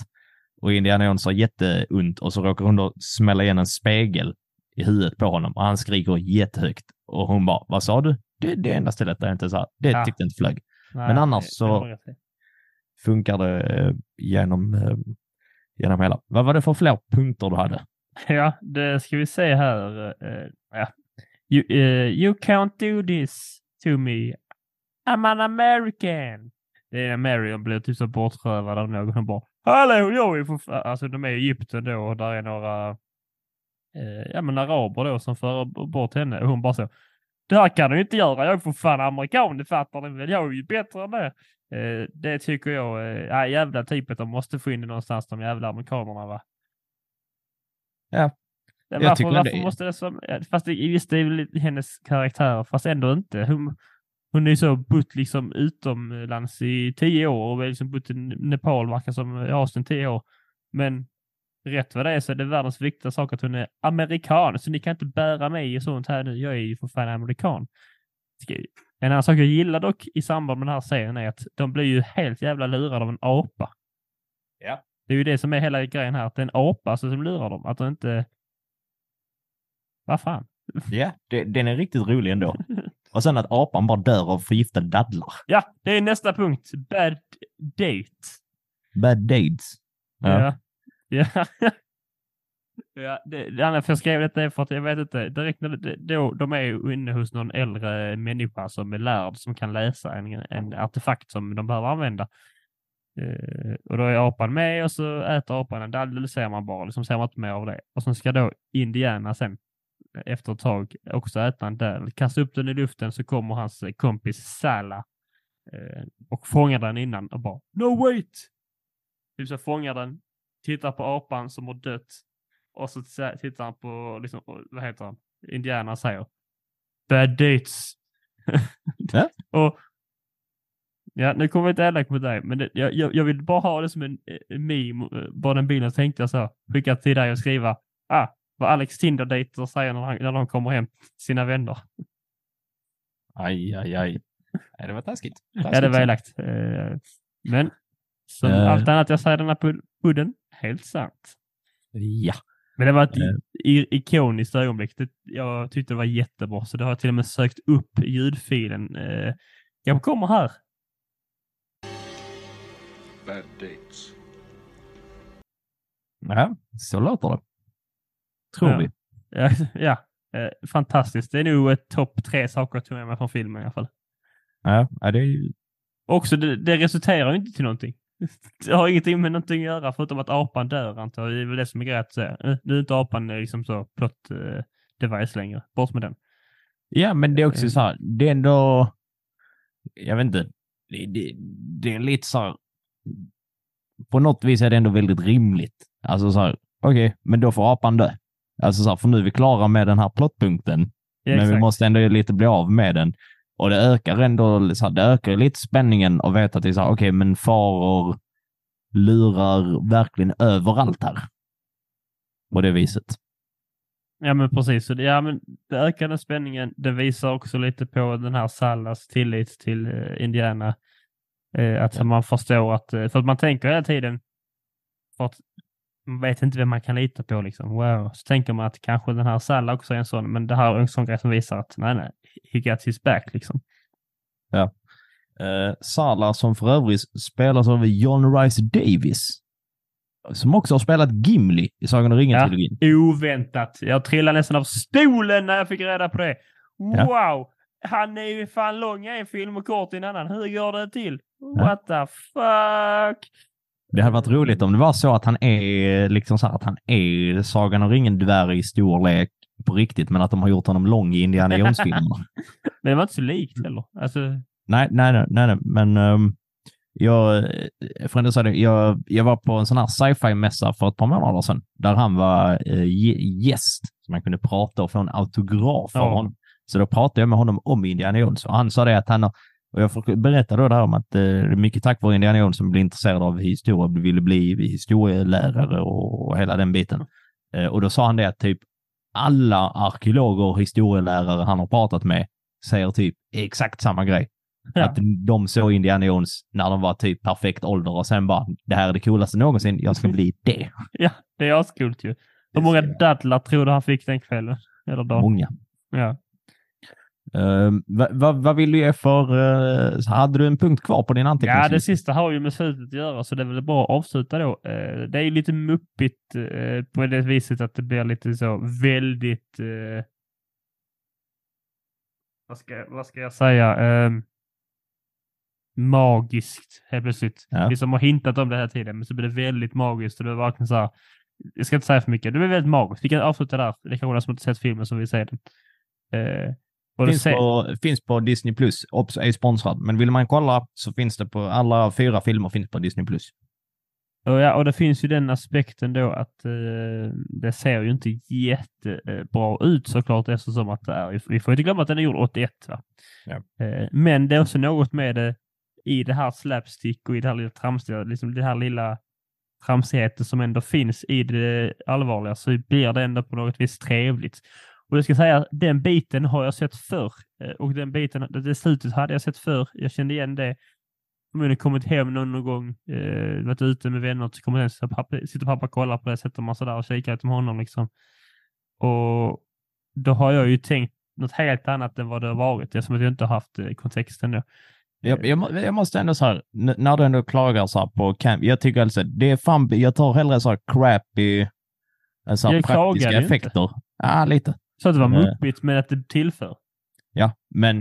och Indiana Jones har jätteont och så råkar hon då smälla igen en spegel i huvudet på honom och han skriker jättehögt och hon bara, vad sa du? Det är det enda stället där jag inte sa, det Ja. tyckte jag inte flög. Nej, men annars så-. Funkar det eh, genom, eh, genom hela. Vad var det för fler punkter du hade? Ja, det ska vi se här. eh, ja. you, eh, you can't do this to me. I'm an American. Det är när Marion blir typ så bortrövad av någon. Hon bara Hallå, jag är för fan-" Alltså de är i Egypten då och där är några eh, ja, men araber då som för bort henne och hon bara så. Det här kan du inte göra. Jag är för fan amerikan, det fattar ni väl? Jag är ju bättre än det. Eh, det tycker jag. Eh, ja, jävla typet. De måste få in det någonstans, de jävla amerikanerna va? Ja, Ja, jag varför tycker varför det- måste det som... Fast det, visst, det är väl hennes karaktär, fast ändå inte. Hon, hon är ju så bott liksom utomlands i tio år och liksom bott i Nepal, verkar som i Asien tio år. Men rätt vad det är så är det världens viktigaste sak att hon är amerikan, så ni kan inte bära mig i sånt här nu. Jag är ju för fan amerikan. En annan sak jag gillar dock i samband med den här serien är att de blir ju helt jävla lurade av en apa. Ja. Det är ju det som är hela grejen här, att det är en apa alltså som lurar dem. Att de inte... Vad fan? Ja, det, den är riktigt rolig ändå. Och sen att apan bara dör av förgiftade dadlar. Ja, det är nästa punkt. Bad date. Bad dates. Ja. Ja. Ja. ja det, det anledningen för jag skrev detta är för att jag vet inte, direkt när det, då, de är ju inne hos någon äldre människa som är lärd som kan läsa en, en artefakt som de behöver använda. Eh, och då är apan med och så äter apan en dadel, det ser man bara, liksom ser man inte mer av det. Och sen ska då Indiana sen efter ett tag också äta en dadel, kasta upp den i luften så kommer hans kompis Sala eh, och fångar den innan och bara No wait! Typ så fångar den, tittar på apan som har dött och så tittar han på, liksom, vad heter han, Indiana säger Bad dates. Ja. och Ja, nu kommer jag inte elak mot dig, men det, jag, jag, vill bara ha det som en, en meme, eh, bara den bilden så tänkte jag så, skicka till dig och skriva, ah, vad Alex Tinder-dejter säger när, han, när de kommer hem till sina vänner. Aj, aj, aj. Nej, det var taskigt. Ja, det var elakt. Eh, Men som Eh. allt annat jag säger i den här pud- pudden, helt sant. Ja. Men det var ett i- ikoniskt ögonblick. Det, jag tyckte det var jättebra, så det har jag till och med sökt upp ljudfilen. Eh, Jag kommer här. Bad dates. ja, så låter det. Tror Ja. vi. Ja, ja. eh, fantastiskt. Det är nog ett topp tre saker jag tog med mig från filmen i alla fall. Ja, ja, det är ju... Också, det, det resulterar ju inte till någonting. Det har ingenting med någonting att göra förutom att apan dör antar jag. Det är väl det som är grejen att säga. Eh, Nu är inte apan eh, liksom så plott eh, device längre. Bort med den. Ja, men det är också så här, det är ändå... Jag vet inte. Det, det, det är lite så här... På något vis är det ändå väldigt rimligt. Alltså så här, okej, men då får apan dö. Alltså så här, för nu är vi klara med den här plottpunkten. Ja, men vi exakt. måste ändå lite bli av med den. Och det ökar ändå, så här, det ökar lite spänningen att veta att det är så här, okej, men faror lurar verkligen överallt här. På det viset. Ja men precis. Så det, ja, men det ökar den spänningen. Det visar också lite på den här Sallas tillit till eh, Indiana. Eh, att man förstår att, eh, för att man tänker hela tiden, för att man vet inte vem man kan lita på liksom. Wow. Så tänker man att kanske den här Salla också är en sån, men det här är en sån grej som visar att nej, nej, he got his back liksom. Eh, Sala som för övrigt spelas av John Rice Davis. Som också har spelat Gimli i Sagan om ringen-trilogin. Oväntat. Jag trillade nästan av stolen när jag fick reda på det. Ja. Wow! Han är ju fan lång i en film och kort i en annan. Hur går det till? Ja. What the fuck? Det hade varit roligt om det var så att han är liksom så här, att han är Sagan om ringen-dvärg i storlek på riktigt, men att de har gjort honom lång i Indiana Jones-filmerna. Men det var inte så likt heller. Alltså, nej, nej, nej, nej, nej, men um, jag, för säga det, jag, jag var på en sån här sci-fi-mässa för ett par månader sedan, där han var uh, gäst, så man kunde prata och få en autograf Ja. av honom. Så då pratade jag med honom om Indiana Jones och han sa det att han har Och jag får berätta då där om att eh, det är mycket tack vare Indiana Jones som blev intresserad av historia ville bli historielärare och hela den biten. Eh, och då sa han det att typ alla arkeologer och historielärare han har pratat med säger typ exakt samma grej. Ja. Att de såg Indiana Jones när de var typ perfekt ålder och sen bara, det här är det coolaste någonsin, jag ska bli det. Ja, det är ascoolt ju. Hur många dadlar tror du han fick den kvällen? Eller dagen? Många. Ja. Uh, vad va, vad vill du ge för... Uh, hade du en punkt kvar på din anteckning? ja, det sista har ju med slutet att göra, så det är väl bra att avsluta då. Eh, det är ju lite muppigt eh, på det viset att det blir lite så väldigt... vad, ska, vad ska jag säga? Ehm, magiskt helt plötsligt. Ja. Vi som har hintat om det här tiden, men så blir det väldigt magiskt och det är verkligen så här. Jag ska inte säga för mycket. Det blir väldigt magiskt. Vi kan avsluta där. Det kanske är någon som inte sett filmen som vill se den. Finns på, finns på Disney Plus. Är sponsrad. Men vill man kolla så finns det på alla fyra filmer finns på Disney Plus. Och, ja, och det finns ju den aspekten då att eh, det ser ju inte jättebra ut såklart eftersom att det är, vi får inte glömma att den är gjord 81. Va? Ja. Eh, men det är också något med det i det här slapstick och i det här lilla tramsiga, liksom det här lilla tramsigheten som ändå finns i det allvarliga så blir det ändå på något vis trevligt. Och jag ska säga, den biten har jag sett förr eh, och den biten, det, slutet hade jag sett förr. Jag kände igen det förmodligen kommit hem någon, gång, eh, varit ute med vänner, så kommer hem, sitter pappa, sitter pappa och kollar på det, sätter man sig där och kikar ut med honom liksom. Och då har jag ju tänkt något helt annat än vad det har varit, eftersom jag inte har haft eh, kontexten då. Jag, jag, må- jag måste ändå så här, när du ändå klagar så här på camp, jag tycker alltså det är fan, jag tar hellre så här crappy, eh, så här Jag praktiska ju inte. effekter. Ja, lite. Så att det var Eh. muppigt, men att det tillför. Ja, men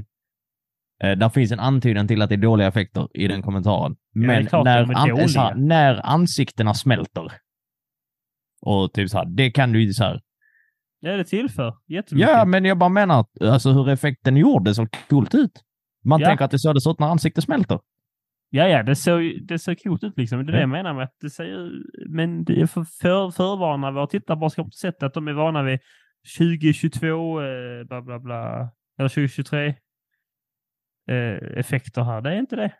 eh, där finns en antydan till att det är dåliga effekter i den kommentaren. det Men klart när, an- här, när ansiktena smälter och typ så här, det kan du ju så här, Ja, det tillför jättemycket. ja, men jag bara menar att alltså hur effekten gjordes såg coolt ut. Man Ja. tänker att det så det ut när ansiktet smälter. Ja, ja, det såg det såg coolt ut liksom. Det är det Ja. jag menar med att det ser Men det är för, för förvarna våra tittare bara ska på sätt att de är vana vid 2022, eh, bla bla bla, eller 2023 eh, effekter här. Det är inte det.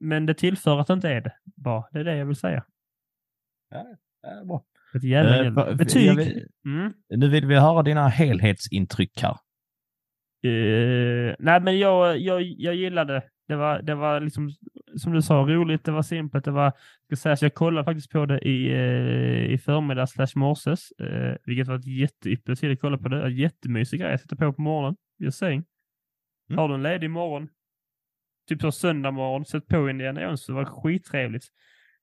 Men det tillför att det inte är det. Bara, det är det jag vill säga. Eh, bra. Ett jävla Eh, hjälp. för- Betyg. vill- Mm. Nu vill vi höra dina helhetsintryck här. Eh, nej, men jag, jag, jag gillade det. Var, det var liksom, som du sa, roligt. Det var simpelt. Det var, ska säga, så jag kollade faktiskt på det i, eh, i förmiddag slash morses, eh, vilket var ett jätteypperligt tid att kolla på det. Jättemysig grej att sätta på på morgonen. Just saying. Mm. Har du en ledig morgon, typ så söndag morgon, sätt på Indiana Jones. Det var skittrevligt.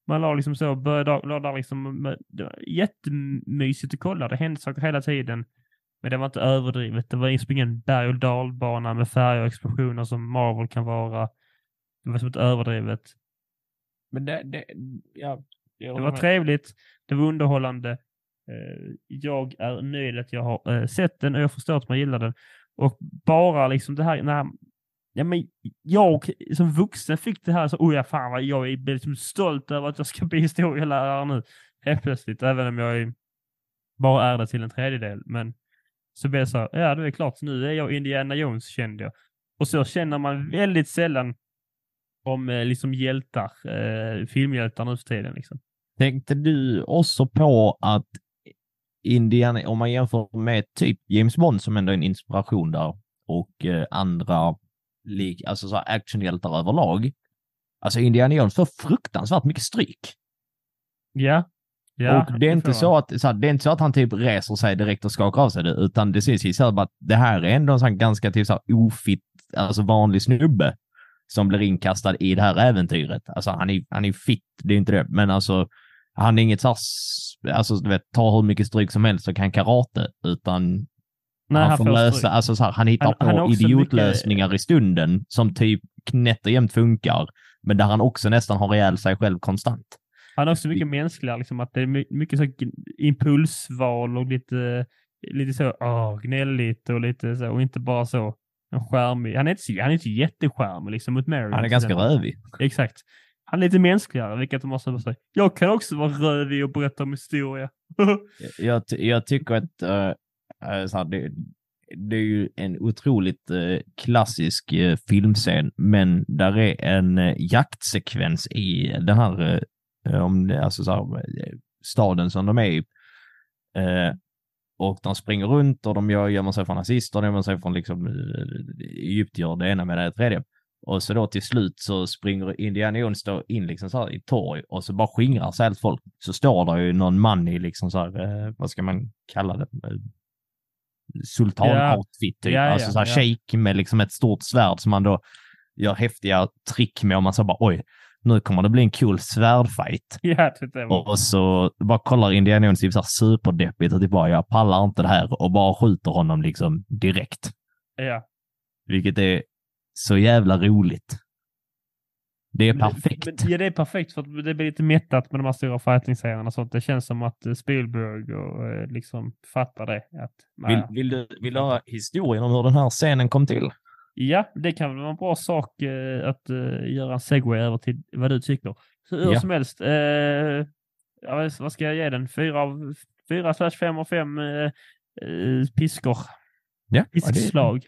Man la liksom så, började la där liksom, med, det var jättemysigt att kolla. Det hände saker hela tiden. Men det var inte överdrivet. Det var liksom ingen berg och dalbana med färger och explosioner som Marvel kan vara. Det var som inte överdrivet. Men det, det, ja, Det var trevligt. Det var underhållande. Eh, Jag är nöjd att jag har eh, sett den och jag förstår att man gillar den. Och bara liksom det här när ja, men jag som vuxen fick det här så, oh ja fan vad jag är liksom stolt över att jag ska bli historielärare nu. Helt plötsligt, även om jag är, bara är det till en tredjedel. Men så blev det så, här, ja det är klart, nu är jag Indiana Jones kände jag. Och så känner man väldigt sällan om eh, liksom hjältar, eh, filmhjältar nu för tiden. Liksom. Tänkte du också på att Indiana, om man jämför med typ James Bond som ändå är en inspiration där och eh, andra lik, alltså så actionhjältar överlag. Alltså Indiana Jones får fruktansvärt mycket stryk. Ja. ja och det är, inte så att, så här, det är inte så att han typ reser sig direkt och skakar av sig det, utan det sägs ju så här att det här är ändå en sån ganska typ så här ofitt, alltså vanlig snubbe som blir inkastad i det här äventyret. Alltså han är, han är fit, det är inte det, men alltså han är inget så alltså du vet, tar hur mycket stryk som helst och kan karate, utan Nej, han, får stryk. lösa, alltså så här, han hittar Han- han på också idiotlösningar i stunden som typ knätt och jämnt funkar, men där han också nästan har ihjäl sig själv konstant. Han är också mycket mänskligare, liksom att det är my- mycket så impulsval och lite, lite så åh, gnälligt och lite så, och inte bara så en skärmig. Han är inte, han är inte jätteskärmig liksom mot Mary. Han är ganska rövig. Exakt. Han är lite mänskligare, vilket de måste säga. Jag kan också vara rövig och berätta om historia. Jag, jag tycker att eh, så här, det, det är ju en otroligt eh, klassisk eh, filmscen, men där är en eh, jaktsekvens i den här, eh, om det, alltså så här, staden som de är i. Och de springer runt och de gör- gömmer sig från nazister, de gömmer sig från liksom eh, egyptier, det ena med det tredje. Och så då till slut så springer Indiana Jones då in liksom så här i torg och så bara skingrar sig allt folk. Så står där ju någon man i liksom så här, eh, vad ska man kalla det? Eh, Sultan-outfit typ. Ja, ja, alltså så här ja. shake med liksom ett stort svärd som man då gör häftiga trick med och man så bara oj, nu kommer det bli en cool svärdfight. Ja, är Och så bara kollar Indiana Jones typ så här superdeppigt och typ bara jag pallar inte det här och bara skjuter honom liksom direkt. ja. Vilket är så jävla roligt. Det är Men- perfekt. Men, ja, det är perfekt för att det blir lite mättat med de här stora fighting-serierna och sånt. Det känns som att eh, Spielberg och, eh, liksom fattar det. Att, Vill, nej. vill, du, vill du höra historien om hur den här scenen kom till? Ja, det kan vara en bra sak eh, att eh, göra en segway över till vad du tycker. Så hur Ja. som helst, eh, ja, vad- ska jag ge den? Fyra av fyra slash fem av fem eh, eh, piskor. Ja, Piskslag.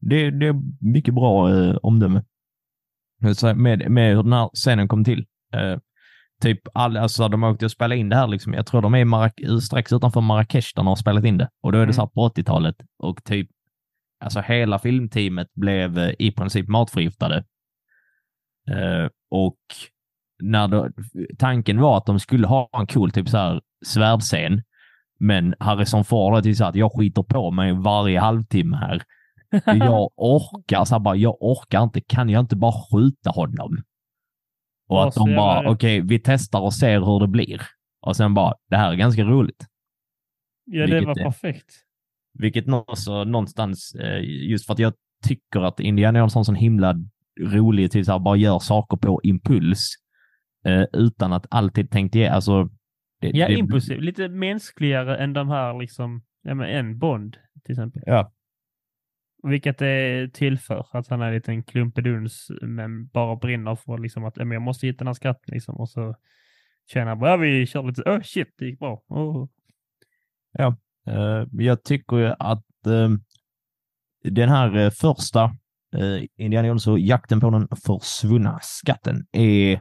det, det är mycket bra eh, omdöme. Med, med hur den här scenen kom till. Eh, typ alla, alltså de åkte och spelade in det här liksom. Jag tror de är Marrak- strax utanför Marrakesh där de har spelat in det. Och då är det Mm. så här på 80-talet och typ alltså hela filmteamet blev eh, i princip matförgiftade. Eh, och när då, tanken var att de skulle ha en cool typ så här svärdscen. Men Harrison Ford har typ att jag skiter på mig varje halvtimme här. Jag orkar, så bara, jag orkar inte. Kan jag inte bara skjuta honom? Och Ja, att de bara, okej, rätt. vi testar och ser hur det blir. Och sen bara, det här är ganska roligt. Ja, det Vilket var perfekt. Vilket också någonstans, eh, just för att jag tycker att Jones har en sån himla rolig, till så här, bara gör saker på impuls. Eh, utan att alltid tänkt ge, alltså. Det, Ja, det, impulsiv. Lite mänskligare än de här liksom, ja men en Bond till exempel. Ja, Vilket det tillför att han är en liten klumpeduns men bara brinner för liksom att ja, jag måste hitta den här skatten liksom och så känner han bara ja, vi kör lite, oh shit det gick bra. Oh. Eh, jag tycker ju att eh, den här eh, första eh, Indiana Jones och jakten på den försvunna skatten är,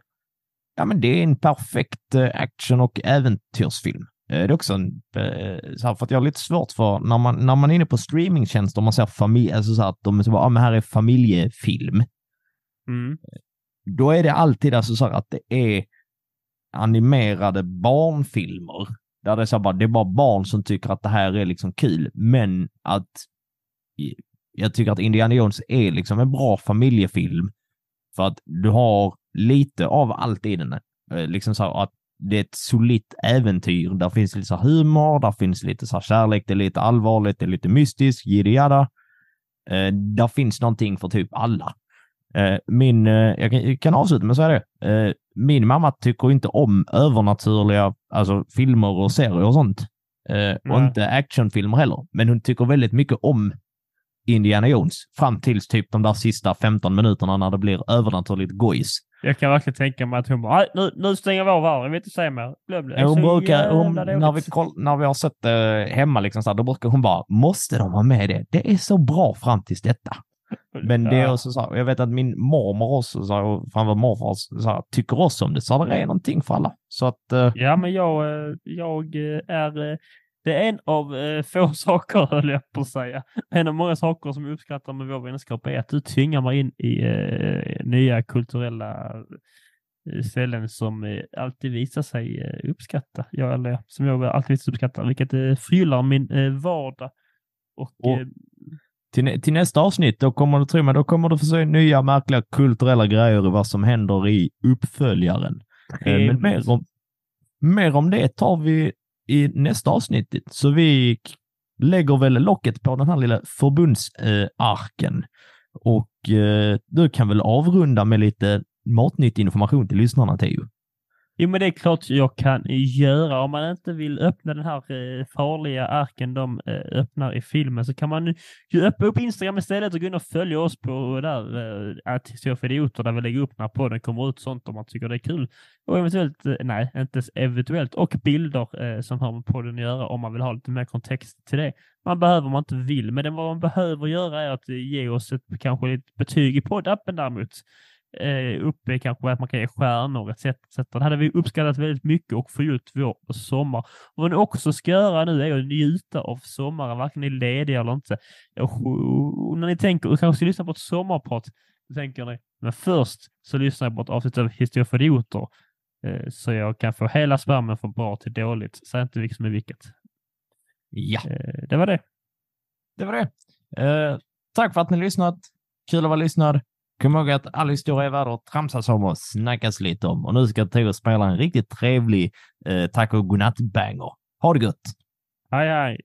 ja men det är en perfekt eh, action och äventyrsfilm. Eh, det är också en, eh, så här, för att jag har lite svårt för när man, när man är inne på streamingtjänster och man ser familj, alltså så här att de så bara, ja men här är familjefilm. Mm. Då är det alltid alltså så här att det är animerade barnfilmer. Där det är, så bara, det är bara barn som tycker att det här är liksom kul. Men att jag tycker att Indiana Jones är liksom en bra familjefilm. För att du har lite av allt i den. Eh, liksom så att det är ett solitt äventyr. Där finns lite så humor, där finns lite så kärlek, det är lite allvarligt, det är lite mystiskt, jidda. Eh, där finns någonting för typ alla. Eh, min, eh, jag, kan, jag kan avsluta med att säga det. Min mamma tycker inte om övernaturliga alltså, filmer och serier och sånt. Eh, och Nej. inte actionfilmer heller. Men hon tycker väldigt mycket om Indiana Jones fram tills typ de där sista 15 minuterna när det blir övernaturligt gojs. Jag kan verkligen tänka mig att hon bara, "Nej, nu, nu stänger vi av här, jag vill inte säga mer. Blö, blö. Hon brukar, hon, när, vi koll, när vi har sett det hemma, liksom så här, då brukar hon bara, måste de ha med det? Det är så bra fram tills detta. Men det är också så här, jag vet att min mormor också, så här, och framförallt morfar, så här, tycker också om det. Så det är någonting för alla. Så att, eh, Ja, men jag, eh, jag eh, är... Det är en av få saker, höll jag på att säga. En av många saker som jag uppskattar med vår vänskap är att du tvingar mig in i eh, nya kulturella ställen som alltid visar sig uppskatta. Jag, eller som jag alltid visar uppskatta, vilket förgyllar min vardag. Och, Och- till, till nästa avsnitt, då kommer du tro mig, då kommer du få se nya märkliga kulturella grejer i vad som händer i uppföljaren. Eh, Men mer om, mer om det tar vi i nästa avsnitt. Så vi lägger väl locket på den här lilla förbundsarken. Och eh, du kan väl avrunda med lite matnyttig information till lyssnarna, Teo? Jo, men det är klart jag kan göra. Om man inte vill öppna den här eh, farliga arken de eh, öppnar i filmen så kan man ju öppna upp Instagram istället och gå in och följa oss på där, eh, att Historia för idioter, där vi lägger upp när podden kommer ut sånt om man tycker det är kul. Och eventuellt, eh, nej, inte eventuellt, och bilder eh, som har med podden att göra om man vill ha lite mer kontext till det. man behöver om man inte vill. Men det vad man behöver göra är att eh, ge oss ett kanske ett betyg i poddappen däremot. Eh, uppe kanske att man kan ge stjärnor etc. etc. Det hade vi uppskattat väldigt mycket och ut vår sommar. Och vad ni också ska göra nu är att njuta av sommaren, varken ni är lediga eller inte. Och, när ni tänker, och kanske ska lyssna på ett sommarprat, då tänker ni, men först så lyssnar jag på ett avsnitt av Historia för idioter. Eh, så jag kan få hela svärmen från bra till dåligt. Säg inte vilket som är vilket. Ja, Eh, det var det. det var det. Eh, tack för att ni lyssnat. Kul att vara lyssnad. Kom ihåg att all historia är värd att tramsas om och snackas lite om. Och nu ska Theo spela en riktigt trevlig eh, tack och godnatt-banger. Ha det gött! Hej hej!